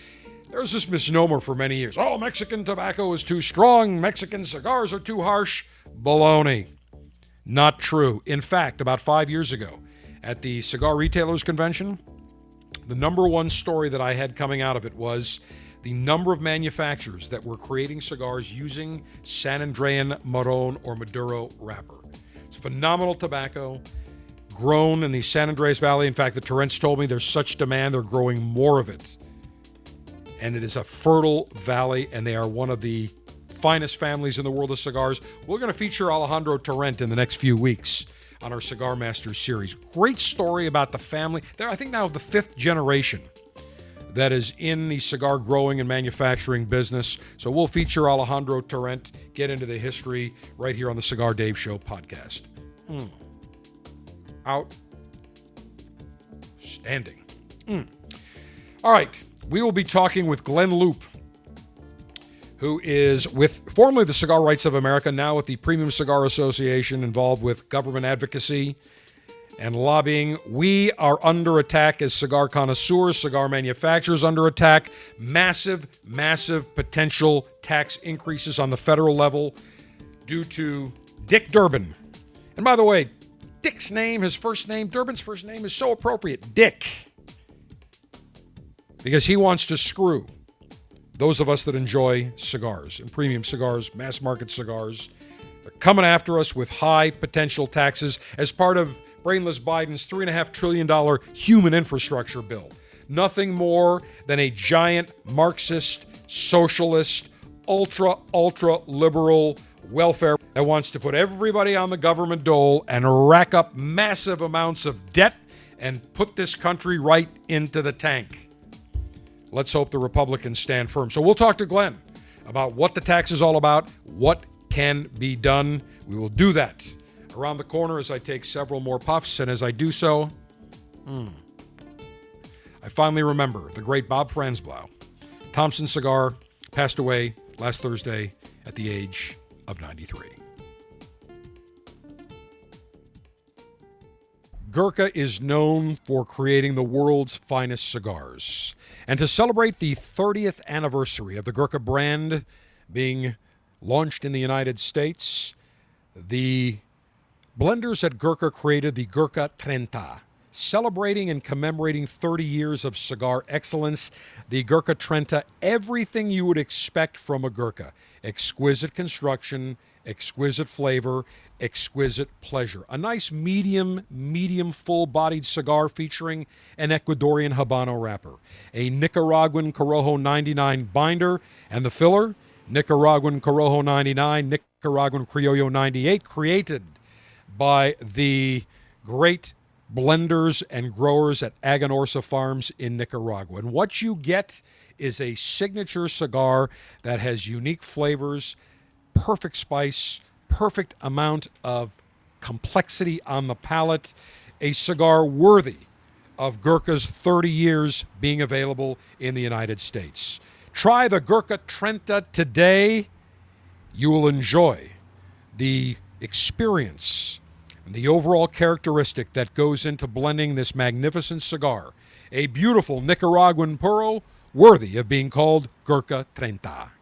There was this misnomer for many years. Oh, Mexican tobacco is too strong. Mexican cigars are too harsh. Baloney. Not true. In fact, about five years ago, at the Cigar Retailers Convention, the number one story that I had coming out of it was the number of manufacturers that were creating cigars using San Andrean Marron or Maduro wrapper. It's phenomenal tobacco grown in the San Andreas Valley. In fact, the Turrents told me there's such demand, they're growing more of it. And it is a fertile valley, and they are one of the finest families in the world of cigars. We're going to feature Alejandro Turrent in the next few weeks on our Cigar Masters series. Great story about the family. They're, I think, now the fifth generation that is in the cigar growing and manufacturing business. So we'll feature Alejandro Turrent, get into the history right here on the Cigar Dave Show podcast. Mm. Outstanding. Mm. All right, we will be talking with Glynn Loope who is with formerly the Cigar Rights of America, now with the Premium Cigar Association, involved with government advocacy and lobbying. We are under attack as cigar connoisseurs, cigar manufacturers under attack. Massive, massive potential tax increases on the federal level due to Dick Durbin. And by the way, Dick's name, his first name, Durbin's first name is so appropriate Dick. Because he wants to screw those of us that enjoy cigars and premium cigars, mass market cigars. They're coming after us with high potential taxes as part of brainless Biden's $3.5 trillion human infrastructure bill. Nothing more than a giant Marxist, socialist, ultra, ultra liberal welfare that wants to put everybody on the government dole and rack up massive amounts of debt and put this country right into the tank. Let's hope the Republicans stand firm. So we'll talk to Glynn about what the tax is all about, what can be done. We will do that around the corner as I take several more puffs. And as I do so, hmm, I finally remember the great Bob Franzblau. Thompson Cigar passed away last Thursday at the age of 93. Gurkha is known for creating the world's finest cigars. And to celebrate the 30th anniversary of the Gurkha brand being launched in the United States, the blenders at Gurkha created the Gurkha Trenta. Celebrating and commemorating 30 years of cigar excellence, the Gurkha Trenta, everything you would expect from a Gurkha. Exquisite construction, exquisite flavor, exquisite pleasure. A nice medium, medium full bodied cigar featuring an Ecuadorian Habano wrapper, a Nicaraguan Corojo 99 binder, and the filler, Nicaraguan Corojo 99, Nicaraguan Criollo 98, created by the great blenders and growers at Aganorsa Farms in Nicaragua. And what you get is a signature cigar that has unique flavors, perfect spice, perfect amount of complexity on the palate, a cigar worthy of Gurkha's 30 years being available in the United States. Try the Gurkha Trenta today. You will enjoy the experience and the overall characteristic that goes into blending this magnificent cigar. A beautiful Nicaraguan puro worthy of being called Gurkha Trenta.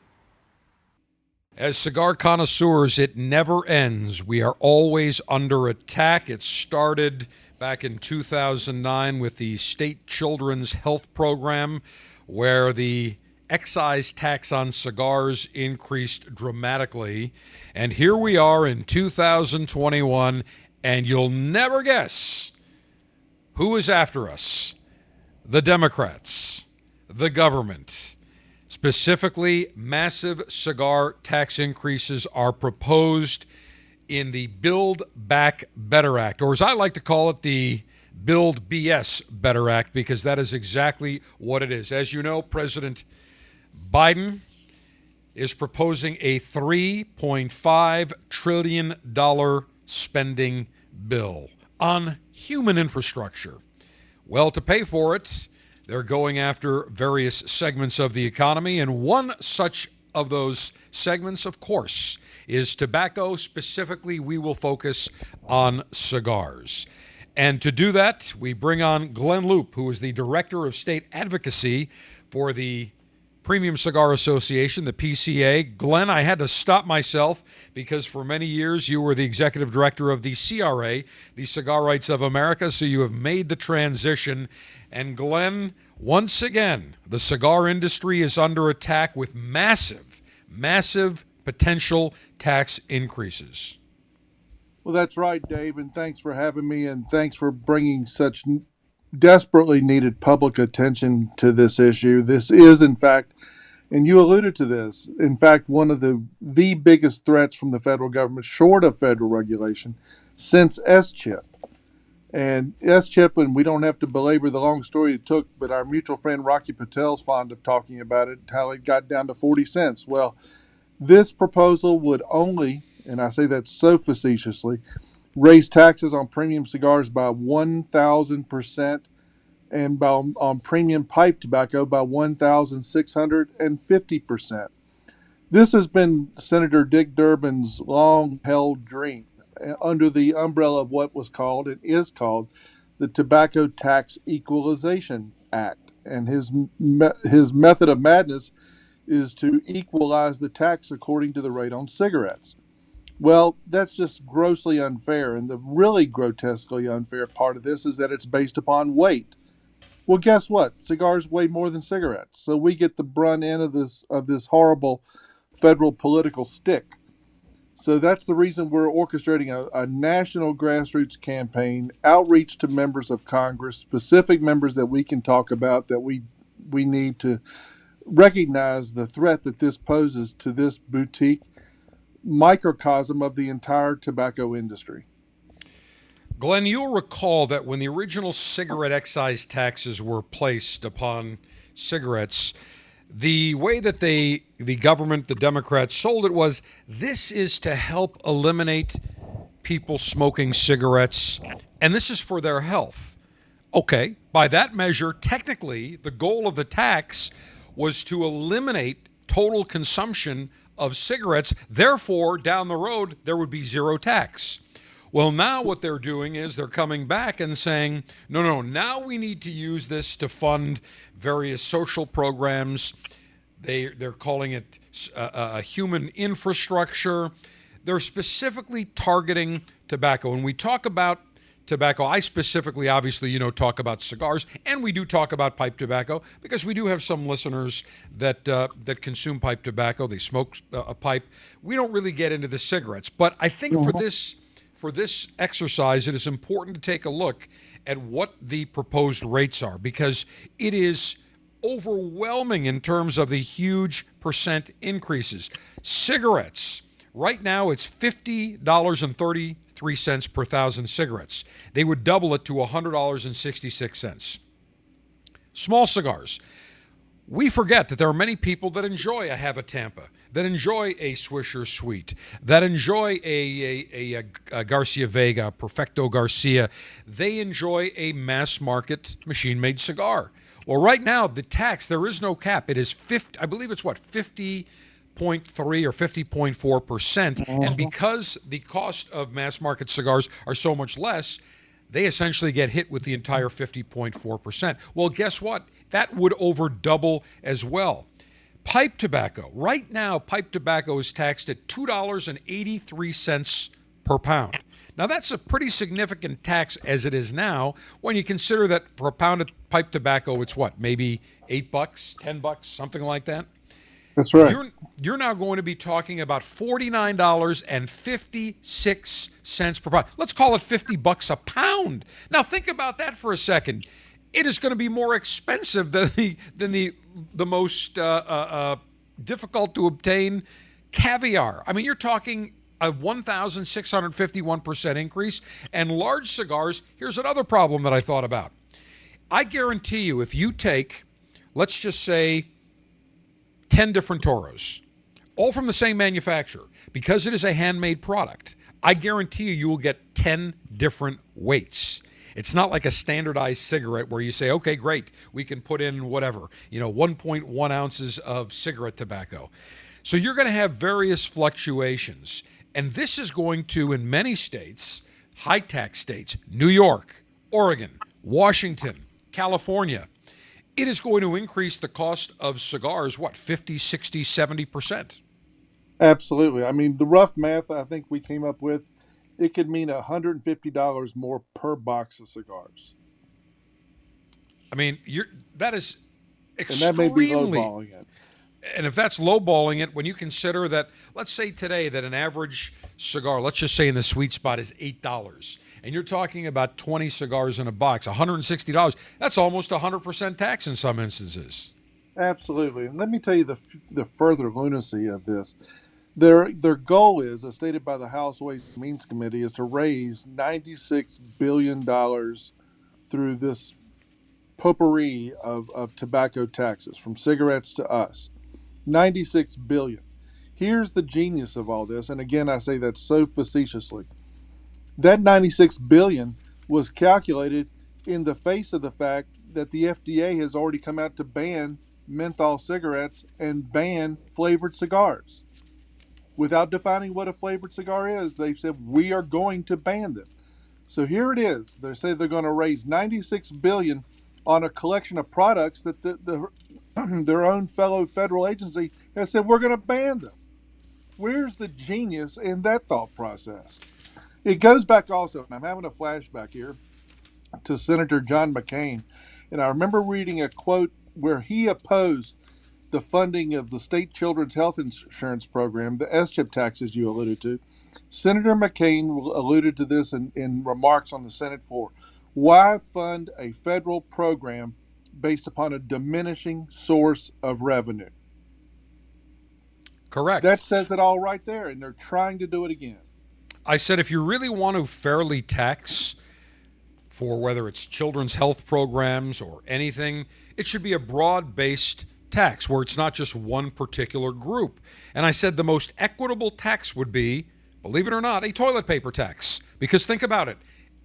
As cigar connoisseurs, it never ends. We are always under attack. It started back in 2009 with the State Children's Health Program, where the excise tax on cigars increased dramatically. And here we are in 2021, and you'll never guess who is after us the Democrats, the government. Specifically, massive cigar tax increases are proposed in the Build Back Better Act, or as I like to call it, the Build BS Better Act, because that is exactly what it is. As you know, President Biden is proposing a $3.5 trillion spending bill on human infrastructure. Well, to pay for it, they're going after various segments of the economy, and one such of those segments, of course, is tobacco. Specifically, we will focus on cigars. And to do that, we bring on Glynn Loope, who is the Director of State Advocacy for the Premium Cigar Association, the PCA. Glynn, I had to stop myself because for many years you were the executive director of the CRA, the Cigar Rights of America, so you have made the transition. And Glynn, once again, the cigar industry is under attack with massive, massive potential tax increases. Well, that's right, Dave, and thanks for having me, and thanks for bringing such desperately needed public attention to this issue. This is, in fact, and you alluded to this, in fact, one of the the biggest threats from the federal government, short of federal regulation, since SCHIP. And SCHIP, and we don't have to belabor the long story it took, but our mutual friend Rocky Patel's fond of talking about it, how it got down to 40 cents. Well, this proposal would only, and I say that so facetiously, raise taxes on premium cigars by 1,000% and by, on premium pipe tobacco by 1,650%. This has been Senator Dick Durbin's long held dream Uh, under the umbrella of what was called and is called the Tobacco Tax Equalization Act. And his, his method of madness is to equalize the tax according to the rate on cigarettes. Well, that's just grossly unfair. And the really grotesquely unfair part of this is that it's based upon weight. Well, guess what? Cigars weigh more than cigarettes. So we get the brunt end of this of this horrible federal political stick. So that's the reason we're orchestrating a, a, national grassroots campaign, outreach to members of Congress, specific members that we can talk about that we we need to recognize the threat that this poses to this boutique microcosm of the entire tobacco industry. Glynn, you'll recall that when the original cigarette excise taxes were placed upon cigarettes, the way that they the government, the Democrats sold it was this is to help eliminate people smoking cigarettes and this is for their health. Okay, by that measure, technically the goal of the tax was to eliminate total consumption of cigarettes. Therefore, down the road, there would be zero tax. Well, now what they're doing is they're coming back and saying, no, no, now we need to use this to fund various social programs. They, they're calling it a, a human infrastructure. They're specifically targeting tobacco. When we talk about tobacco. I specifically, obviously, you know, talk about cigars, and we do talk about pipe tobacco because we do have some listeners that uh, that consume pipe tobacco. They smoke uh, a pipe. We don't really get into the cigarettes, but I think for this for this exercise, it is important to take a look at what the proposed rates are because it is overwhelming in terms of the huge percent increases. Cigarettes, right now, it's fifty dollars and thirty 83 cents per thousand cigarettes. They would double it to $100.66. Small cigars. We forget that there are many people that enjoy a Hav-A-Tampa, that enjoy a Swisher Sweet, that enjoy a, a, a, a Garcia Vega, Perfecto Garcia. They enjoy a mass market machine made cigar. Well, right now, the tax, there is no cap. It is 50, I believe it's what, 50 50.3 or 50.4 percent. And mm-hmm. because the cost of mass market cigars are so much less, they essentially get hit with the entire 50.4 percent. Well, guess what? That would over double as well. Pipe tobacco. Right now, pipe tobacco is taxed at $2.83 per pound. Now, that's a pretty significant tax as it is now when you consider that for a pound of pipe tobacco, it's what, maybe eight bucks, 10 bucks, something like that? That's right. You're, you're now going to be talking about $49.56 per pound. Let's call it 50 bucks a pound. Now think about that for a second. It is going to be more expensive than the than the the most uh, uh, uh, difficult to obtain caviar. I mean, you're talking a 1,651% increase. And large cigars, here's another problem that I thought about. I guarantee you, if you take, let's just say, 10 different Toros, all from the same manufacturer. Because it is a handmade product, I guarantee you, you will get 10 different weights. It's not like a standardized cigarette where you say, okay, great, we can put in whatever, you know, 1.1 ounces of cigarette tobacco. So you're going to have various fluctuations. And this is going to, in many states, high tax states, New York, Oregon, Washington, California, it is going to increase the cost of cigars, what, 50, 60, 70%? Absolutely. I mean, the rough math I think we came up with, it could mean $150 more per box of cigars. I mean, you're that is extremely. And that may be lowballing it. And if that's lowballing it, when you consider that, let's say today that an average cigar, let's just say in the sweet spot, is eight dollars and you're talking about 20 cigars in a box, $160. That's almost 100% tax in some instances. Absolutely. And let me tell you the, the further lunacy of this. Their, their goal is, as stated by the House Ways and Means Committee, is to raise $96 billion through this potpourri of, of tobacco taxes, from cigarettes to us. 96 billion. Here's the genius of all this, and again I say that so facetiously. That 96 billion was calculated in the face of the fact that the FDA has already come out to ban menthol cigarettes and ban flavored cigars. Without defining what a flavored cigar is, they've said we are going to ban them. So here it is. They say they're going to raise 96 billion on a collection of products that the, the <clears throat> their own fellow federal agency has said we're going to ban them. Where's the genius in that thought process? It goes back also, and I'm having a flashback here to Senator John McCain. And I remember reading a quote where he opposed the funding of the state children's health insurance program, the SCHIP taxes you alluded to. Senator McCain alluded to this in, in remarks on the Senate floor. Why fund a federal program based upon a diminishing source of revenue? Correct. That says it all right there, and they're trying to do it again. I said if you really want to fairly tax for whether it's children's health programs or anything, it should be a broad based tax where it's not just one particular group. And I said the most equitable tax would be, believe it or not, a toilet paper tax. Because think about it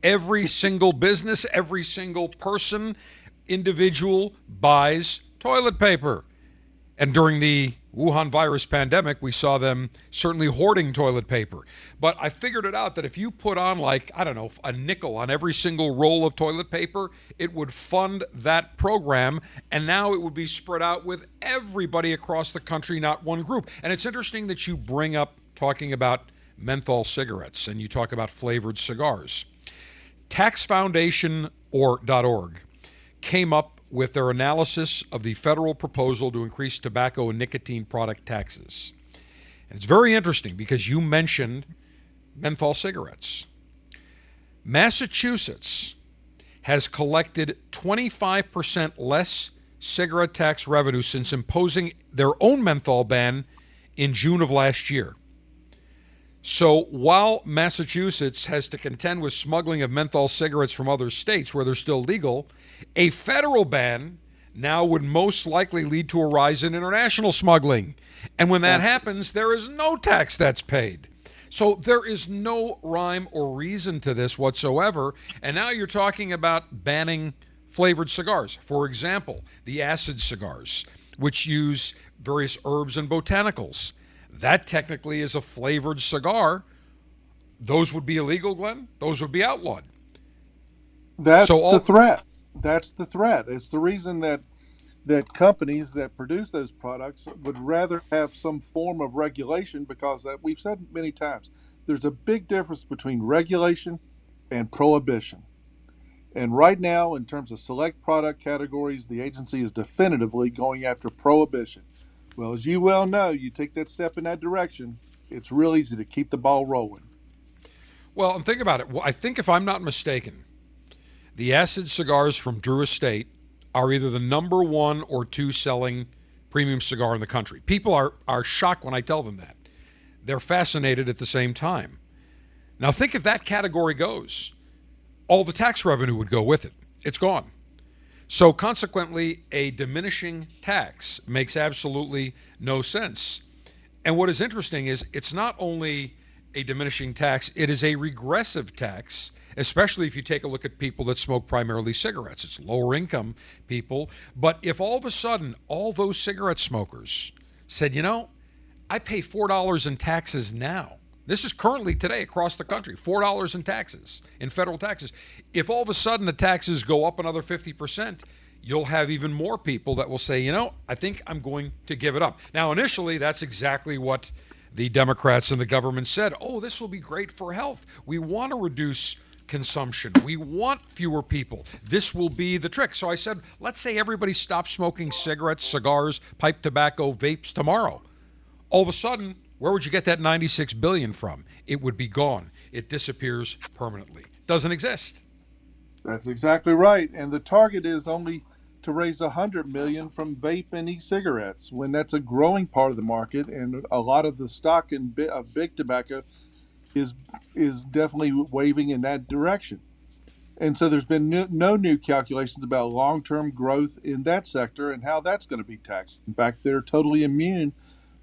every single business, every single person, individual buys toilet paper. And during the Wuhan virus pandemic, we saw them certainly hoarding toilet paper. But I figured it out that if you put on, like, I don't know, a nickel on every single roll of toilet paper, it would fund that program. And now it would be spread out with everybody across the country, not one group. And it's interesting that you bring up talking about menthol cigarettes and you talk about flavored cigars. TaxFoundation or .org came up with their analysis of the federal proposal to increase tobacco and nicotine product taxes. And it's very interesting because you mentioned menthol cigarettes. Massachusetts has collected 25% less cigarette tax revenue since imposing their own menthol ban in June of last year. So while Massachusetts has to contend with smuggling of menthol cigarettes from other states where they're still legal, a federal ban now would most likely lead to a rise in international smuggling. And when that happens, there is no tax that's paid. So there is no rhyme or reason to this whatsoever. And now you're talking about banning flavored cigars. For example, the ACID cigars, which use various herbs and botanicals. That technically is a flavored cigar. Those would be illegal, Glynn. Those would be outlawed. That's so all, the threat. That's the threat. It's the reason that that companies that produce those products would rather have some form of regulation because that we've said many times there's a big difference between regulation and prohibition. And right now, in terms of select product categories, the agency is definitively going after prohibition. Well, as you well know, you take that step in that direction, it's real easy to keep the ball rolling. Well, and think about it. Well, I think, if I'm not mistaken, the ACID cigars from Drew Estate are either the number one or two selling premium cigar in the country. People are, are shocked when I tell them that. They're fascinated at the same time. Now, think if that category goes, all the tax revenue would go with it. It's gone. So, consequently, a diminishing tax makes absolutely no sense. And what is interesting is it's not only a diminishing tax, it is a regressive tax especially if you take a look at people that smoke primarily cigarettes. It's lower income people. But if all of a sudden all those cigarette smokers said, you know, I pay $4 in taxes now. This is currently today across the country, $4 in taxes, in federal taxes. If all of a sudden the taxes go up another 50%, you'll have even more people that will say, you know, I think I'm going to give it up. Now, initially, that's exactly what the Democrats and the government said. Oh, this will be great for health. We want to reduce consumption. We want fewer people. This will be the trick. So I said, let's say everybody stops smoking cigarettes, cigars, pipe tobacco, vapes tomorrow. All of a sudden, where would you get that 96 billion from? It would be gone. It disappears permanently. Doesn't exist. That's exactly right. And the target is only to raise 100 million from vape and e-cigarettes when that's a growing part of the market and a lot of the stock in of big tobacco is is definitely waving in that direction. And so there's been no, no new calculations about long-term growth in that sector and how that's going to be taxed. In fact, they're totally immune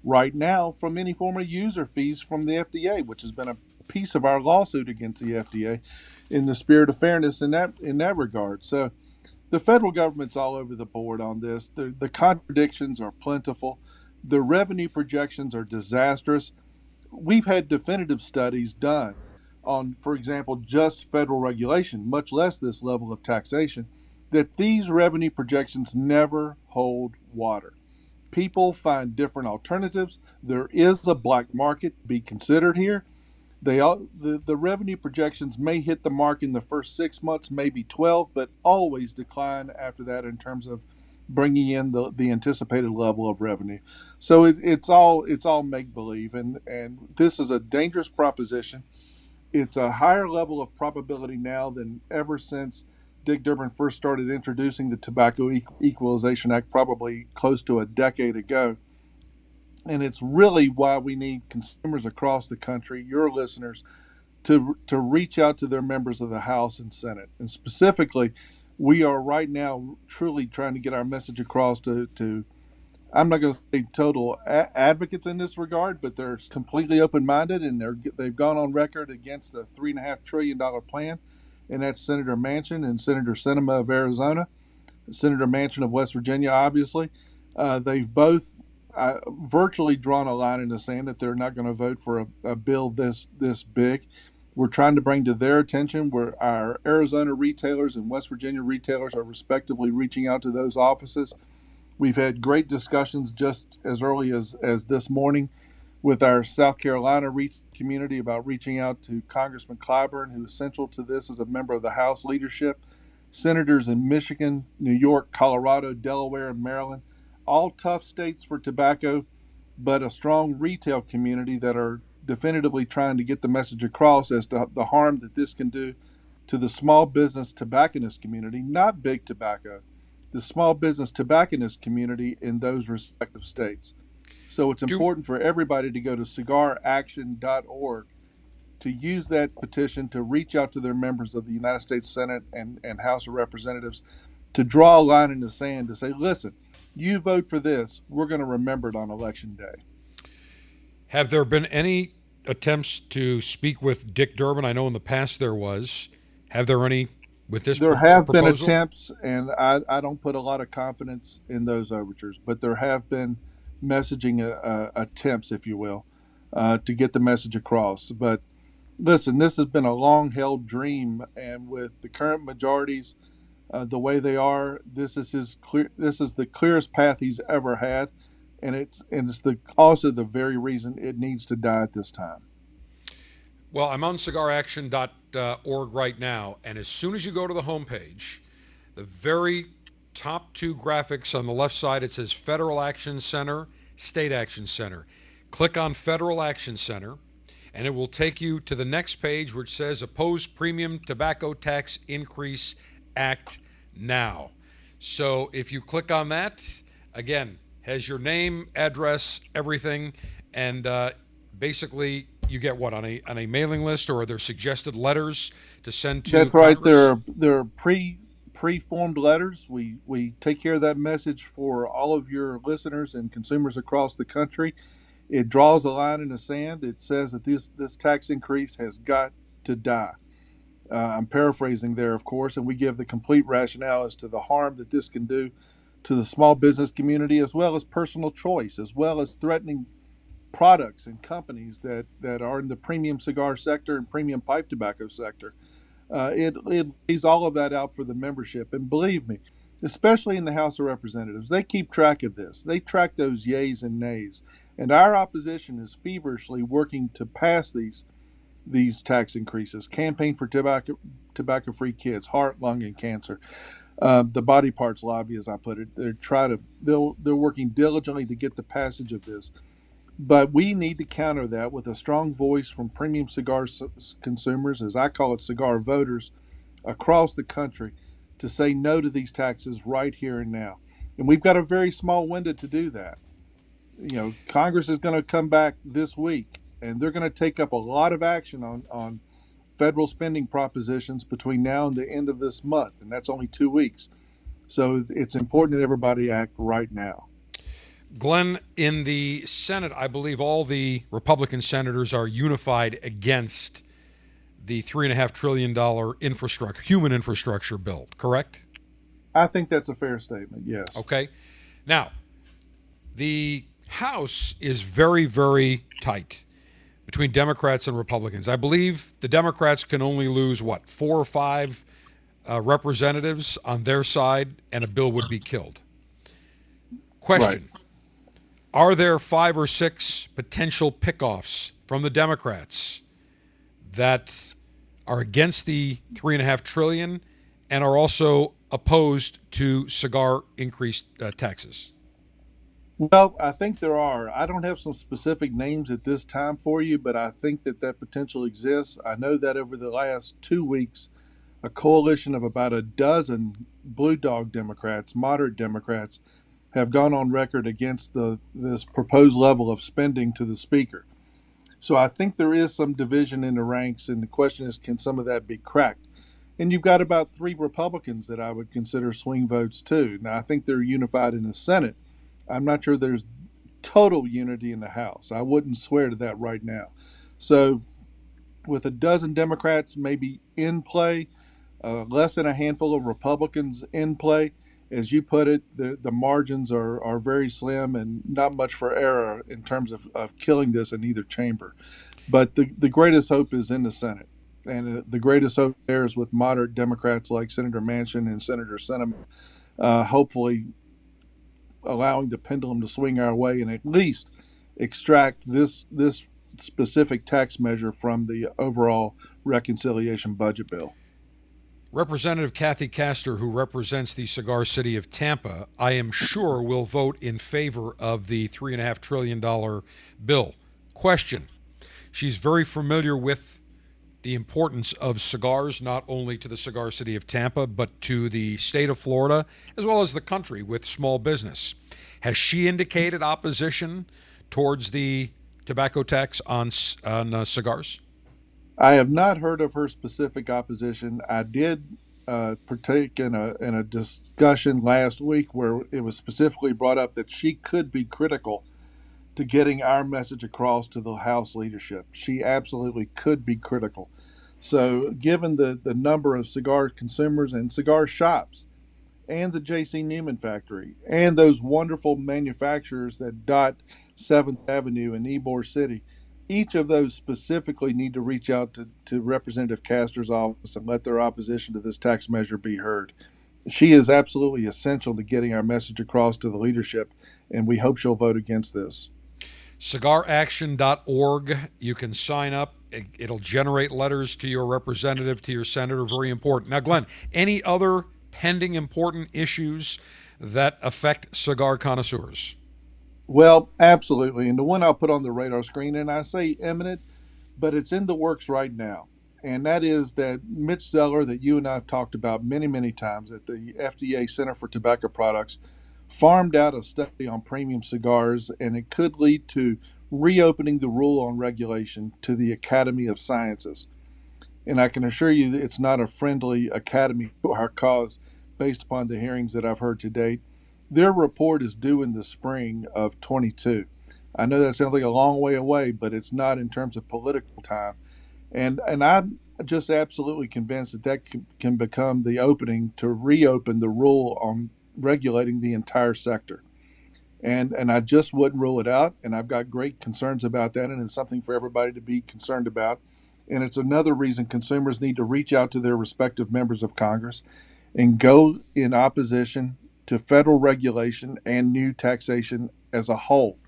right now from any form of user fees from the FDA, which has been a piece of our lawsuit against the FDA in the spirit of fairness in that in that regard. So the federal government's all over the board on this. The, the contradictions are plentiful. The revenue projections are disastrous we've had definitive studies done on, for example, just federal regulation, much less this level of taxation, that these revenue projections never hold water. People find different alternatives. There is a black market to be considered here. They all, the, the revenue projections may hit the mark in the first six months, maybe 12, but always decline after that in terms of bringing in the, the anticipated level of revenue. So it, it's all it's all make believe, and and this is a dangerous proposition. It's a higher level of probability now than ever since Dick Durbin first started introducing the Tobacco Equalization Act, probably close to a decade ago. And it's really why we need consumers across the country, your listeners, to to reach out to their members of the House and Senate, and specifically we are right now truly trying to get our message across to, to I'm not going to say total a- advocates in this regard, but they're completely open-minded and they're they've gone on record against a three and a half trillion dollar plan, and that's Senator Manchin and Senator Sinema of Arizona, Senator Manchin of West Virginia. Obviously, uh, they've both uh, virtually drawn a line in the sand that they're not going to vote for a, a bill this this big we're trying to bring to their attention where our Arizona retailers and West Virginia retailers are respectively reaching out to those offices. We've had great discussions just as early as, as this morning with our South Carolina community about reaching out to Congressman Clyburn, who is central to this as a member of the House leadership, senators in Michigan, New York, Colorado, Delaware, and Maryland, all tough states for tobacco, but a strong retail community that are definitively trying to get the message across as to the harm that this can do to the small business tobacconist community, not big tobacco, the small business tobacconist community in those respective states. So it's important for everybody to go to cigaraction.org to use that petition to reach out to their members of the United States Senate and, and House of Representatives to draw a line in the sand to say, listen, you vote for this, we're going to remember it on election day. Have there been any attempts to speak with Dick Durbin? I know in the past there was. Have there any with this? There have proposal? been attempts, and I, I don't put a lot of confidence in those overtures, but there have been messaging uh, uh, attempts, if you will, uh, to get the message across. But listen, this has been a long held dream, and with the current majorities uh, the way they are, this is his clear. This is the clearest path he's ever had, and it's and it's the also the very reason it needs to die at this time. Well, I'm on cigaraction.org right now, and as soon as you go to the homepage, the very top two graphics on the left side it says Federal Action Center, State Action Center. Click on Federal Action Center and it will take you to the next page which says oppose premium tobacco tax increase act now. So if you click on that, again, has your name, address, everything, and uh, basically you get what on a on a mailing list or are there suggested letters to send to That's Congress? right. There are pre pre-formed letters. We we take care of that message for all of your listeners and consumers across the country. It draws a line in the sand. It says that this this tax increase has got to die. Uh, I'm paraphrasing there, of course, and we give the complete rationale as to the harm that this can do to the small business community, as well as personal choice, as well as threatening products and companies that, that are in the premium cigar sector and premium pipe tobacco sector. Uh, it, it lays all of that out for the membership. And believe me, especially in the House of Representatives, they keep track of this. They track those yays and nays. And our opposition is feverishly working to pass these these tax increases. Campaign for tobacco tobacco free kids, heart, lung, and cancer. Uh, the body parts lobby, as I put it, they're trying to they're they're working diligently to get the passage of this. But we need to counter that with a strong voice from premium cigar consumers, as I call it, cigar voters across the country, to say no to these taxes right here and now. And we've got a very small window to do that you know, Congress is going to come back this week, and they're going to take up a lot of action on on federal spending propositions between now and the end of this month, and that's only two weeks. So it's important that everybody act right now. Glynn, in the Senate, I believe all the Republican senators are unified against the three and a half trillion dollar infrastructure, human infrastructure bill. Correct? I think that's a fair statement. Yes. Okay. Now, the House is very, very tight between Democrats and Republicans. I believe the Democrats can only lose, what, four or five uh, representatives on their side, and a bill would be killed. Question right. Are there five or six potential pickoffs from the Democrats that are against the three and a half trillion and are also opposed to cigar increased uh, taxes? Well, I think there are. I don't have some specific names at this time for you, but I think that that potential exists. I know that over the last two weeks, a coalition of about a dozen blue dog Democrats, moderate Democrats, have gone on record against the this proposed level of spending to the speaker. So I think there is some division in the ranks, and the question is, can some of that be cracked? And you've got about three Republicans that I would consider swing votes too. Now I think they're unified in the Senate I'm not sure there's total unity in the House. I wouldn't swear to that right now. So, with a dozen Democrats maybe in play, uh, less than a handful of Republicans in play, as you put it, the, the margins are, are very slim and not much for error in terms of, of killing this in either chamber. But the, the greatest hope is in the Senate. And uh, the greatest hope there is with moderate Democrats like Senator Manchin and Senator Sinema, uh, hopefully allowing the pendulum to swing our way and at least extract this this specific tax measure from the overall reconciliation budget bill. Representative Kathy Castor, who represents the cigar city of Tampa, I am sure will vote in favor of the $3.5 trillion bill. Question She's very familiar with the importance of cigars, not only to the cigar city of Tampa, but to the state of Florida, as well as the country with small business. Has she indicated opposition towards the tobacco tax on on uh, cigars? I have not heard of her specific opposition. I did uh, partake in a in a discussion last week where it was specifically brought up that she could be critical to getting our message across to the House leadership. She absolutely could be critical. So, given the, the number of cigar consumers and cigar shops, and the J.C. Newman factory, and those wonderful manufacturers that dot Seventh Avenue in Ybor City, each of those specifically need to reach out to, to Representative Castor's office and let their opposition to this tax measure be heard. She is absolutely essential to getting our message across to the leadership, and we hope she'll vote against this cigaraction.org. You can sign up. It'll generate letters to your representative, to your senator. Very important. Now, Glynn, any other pending important issues that affect cigar connoisseurs? Well, absolutely. And the one I'll put on the radar screen, and I say imminent, but it's in the works right now. And that is that Mitch Zeller, that you and I have talked about many, many times at the FDA Center for Tobacco Products, farmed out a study on premium cigars, and it could lead to reopening the rule on regulation to the Academy of Sciences. And I can assure you that it's not a friendly academy <laughs> to our cause based upon the hearings that I've heard to date. Their report is due in the spring of 22. I know that sounds like a long way away, but it's not in terms of political time. And and I'm just absolutely convinced that that can, can become the opening to reopen the rule on regulating the entire sector. And and I just wouldn't rule it out. And I've got great concerns about that, and it's something for everybody to be concerned about. And it's another reason consumers need to reach out to their respective members of Congress and go in opposition to federal regulation and new taxation as a whole.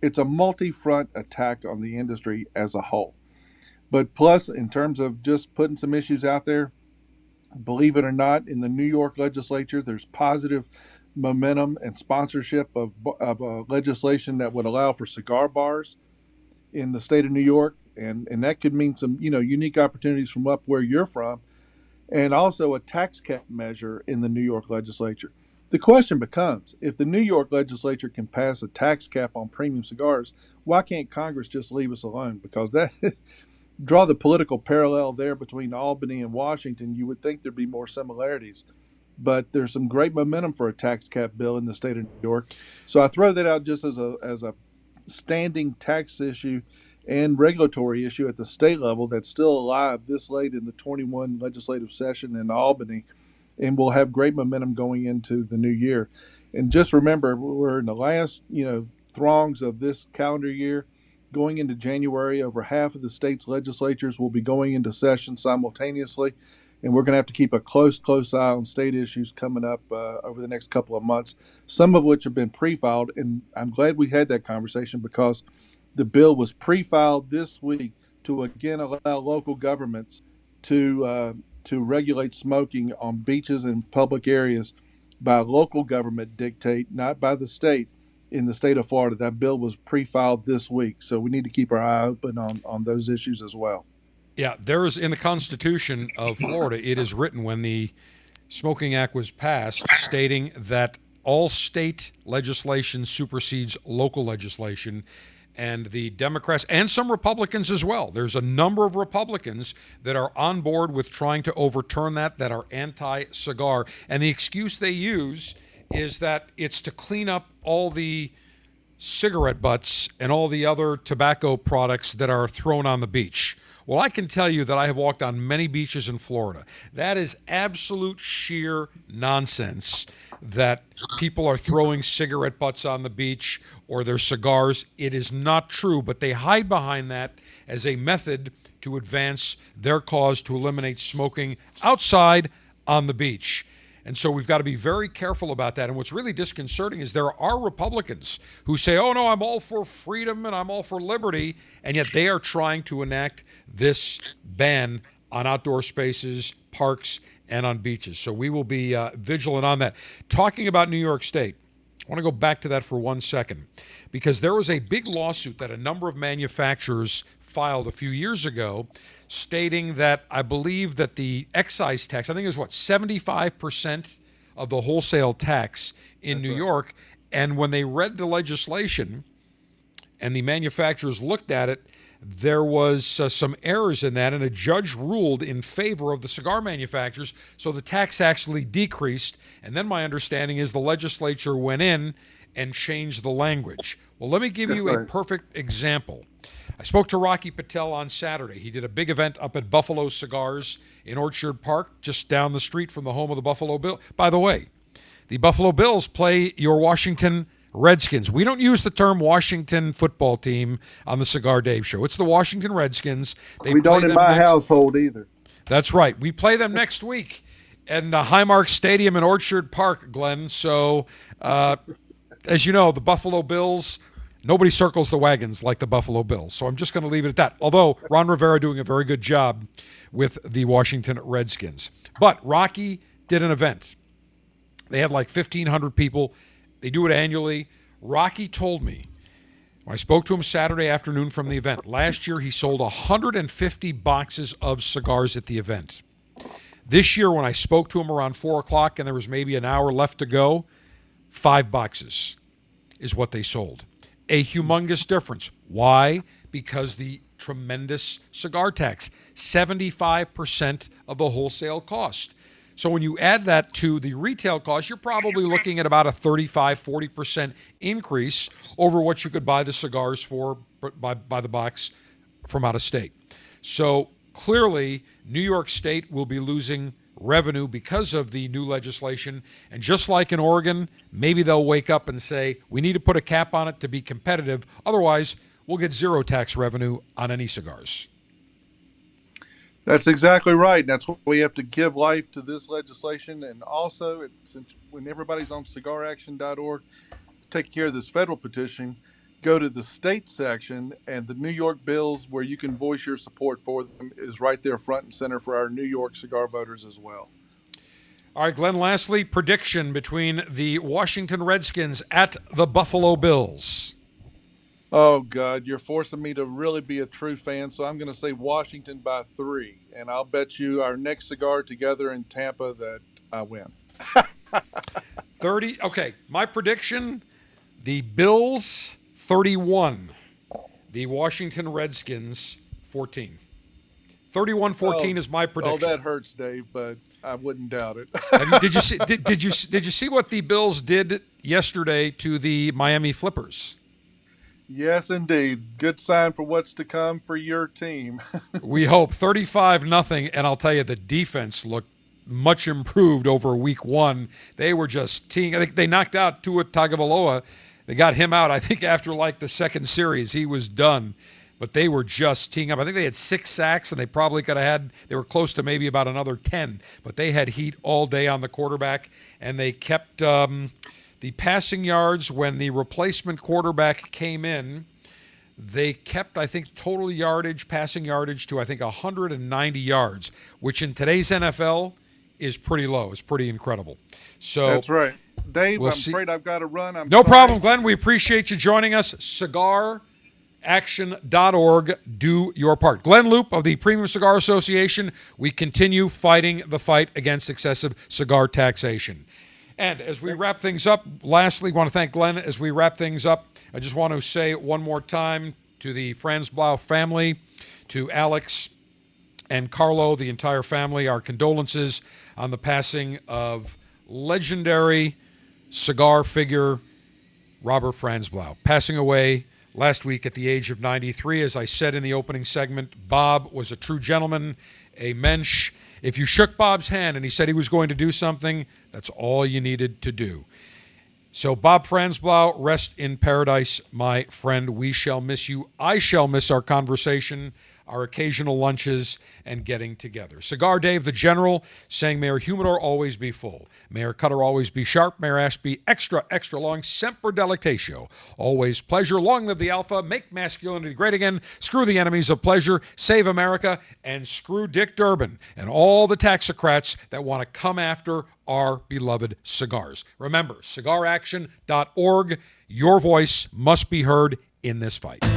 It's a multi front attack on the industry as a whole. But plus, in terms of just putting some issues out there, believe it or not, in the New York legislature, there's positive momentum and sponsorship of, of uh, legislation that would allow for cigar bars in the state of New York. And, and that could mean some, you know, unique opportunities from up where you're from, and also a tax cap measure in the New York legislature. The question becomes if the New York legislature can pass a tax cap on premium cigars, why can't Congress just leave us alone? Because that <laughs> draw the political parallel there between Albany and Washington, you would think there'd be more similarities. But there's some great momentum for a tax cap bill in the state of New York. So I throw that out just as a as a standing tax issue and regulatory issue at the state level that's still alive this late in the 21 legislative session in Albany and we'll have great momentum going into the new year. And just remember, we're in the last, you know, throngs of this calendar year going into January, over half of the state's legislatures will be going into session simultaneously. And we're going to have to keep a close, close eye on state issues coming up uh, over the next couple of months, some of which have been pre filed. And I'm glad we had that conversation because the bill was pre filed this week to again allow local governments to, uh, to regulate smoking on beaches and public areas by local government dictate, not by the state in the state of Florida. That bill was pre-filed this week, so we need to keep our eye open on on those issues as well. Yeah, there is in the Constitution of Florida. It is written when the Smoking Act was passed, stating that all state legislation supersedes local legislation. And the Democrats and some Republicans as well. There's a number of Republicans that are on board with trying to overturn that, that are anti cigar. And the excuse they use is that it's to clean up all the cigarette butts and all the other tobacco products that are thrown on the beach. Well, I can tell you that I have walked on many beaches in Florida. That is absolute sheer nonsense that people are throwing cigarette butts on the beach or their cigars. It is not true, but they hide behind that as a method to advance their cause to eliminate smoking outside on the beach. And so we've got to be very careful about that. And what's really disconcerting is there are Republicans who say, oh, no, I'm all for freedom and I'm all for liberty. And yet they are trying to enact this ban on outdoor spaces, parks, and on beaches. So we will be uh, vigilant on that. Talking about New York State, I want to go back to that for one second because there was a big lawsuit that a number of manufacturers filed a few years ago stating that I believe that the excise tax, I think it was what, 75% of the wholesale tax in That's New right. York. And when they read the legislation and the manufacturers looked at it, there was uh, some errors in that, and a judge ruled in favor of the cigar manufacturers, so the tax actually decreased. And then my understanding is the legislature went in and changed the language. Well, let me give you a perfect example. I spoke to Rocky Patel on Saturday. He did a big event up at Buffalo Cigars in Orchard Park, just down the street from the home of the Buffalo Bill. By the way, the Buffalo Bills play your Washington Redskins. We don't use the term Washington football team on the Cigar Dave show. It's the Washington Redskins. They we don't in my next... household either. That's right. We play them next week in the Highmark Stadium in Orchard Park, Glynn. So, uh, as you know, the Buffalo Bills Nobody circles the wagons like the Buffalo Bills. So I'm just going to leave it at that. Although Ron Rivera doing a very good job with the Washington Redskins. But Rocky did an event. They had like 1,500 people. They do it annually. Rocky told me when I spoke to him Saturday afternoon from the event, last year he sold 150 boxes of cigars at the event. This year, when I spoke to him around 4 o'clock and there was maybe an hour left to go, five boxes is what they sold a humongous difference. Why? Because the tremendous cigar tax, 75% of the wholesale cost. So when you add that to the retail cost, you're probably looking at about a 35, 40% increase over what you could buy the cigars for by, by the box from out of state. So clearly, New York State will be losing revenue because of the new legislation. And just like in Oregon, maybe they'll wake up and say, we need to put a cap on it to be competitive. Otherwise, we'll get zero tax revenue on any cigars. That's exactly right. That's what we have to give life to this legislation. And also, since when everybody's on cigaraction.org, take care of this federal petition, go to the state section, and the New York bills where you can voice your support for them is right there front and center for our New York cigar voters as well. All right, Glynn, lastly, prediction between the Washington Redskins at the Buffalo Bills. Oh, God, you're forcing me to really be a true fan, so I'm going to say Washington by three. And I'll bet you our next cigar together in Tampa that I win. <laughs> 30. Okay, my prediction the Bills 31. The Washington Redskins 14. 31 14 oh, is my prediction. Oh, that hurts, Dave, but I wouldn't doubt it. did you <laughs> see did, did you did you see what the Bills did yesterday to the Miami Flippers? Yes, indeed. Good sign for what's to come for your team. <laughs> we hope 35 nothing and I'll tell you the defense looked much improved over week 1. They were just teeing I think they knocked out Tua Tagovailoa they got him out. I think after like the second series, he was done. But they were just teeing up. I think they had six sacks, and they probably could have had. They were close to maybe about another ten. But they had heat all day on the quarterback, and they kept um, the passing yards when the replacement quarterback came in. They kept, I think, total yardage, passing yardage to I think 190 yards, which in today's NFL is pretty low. It's pretty incredible. So that's right. Dave, we'll I'm see. afraid I've got to run. I'm no sorry. problem, Glynn. We appreciate you joining us. CigarAction.org. Do your part. Glynn Loope of the Premium Cigar Association. We continue fighting the fight against excessive cigar taxation. And as we wrap things up, lastly, want to thank Glynn. As we wrap things up, I just want to say one more time to the Franzblau family, to Alex and Carlo, the entire family, our condolences on the passing of legendary cigar figure Robert Franzblau, passing away last week at the age of 93. As I said in the opening segment, Bob was a true gentleman, a mensch. If you shook Bob's hand and he said he was going to do something, that's all you needed to do. So, Bob Franzblau, rest in paradise, my friend. We shall miss you. I shall miss our conversation our occasional lunches, and getting together. Cigar Dave, the General, saying, Mayor humidor always be full. Mayor cutter always be sharp. Mayor Ashby extra, extra long. Semper delectatio. Always pleasure. Long live the Alpha. Make masculinity great again. Screw the enemies of pleasure. Save America. And screw Dick Durbin and all the taxocrats that want to come after our beloved cigars. Remember, cigaraction.org. Your voice must be heard in this fight.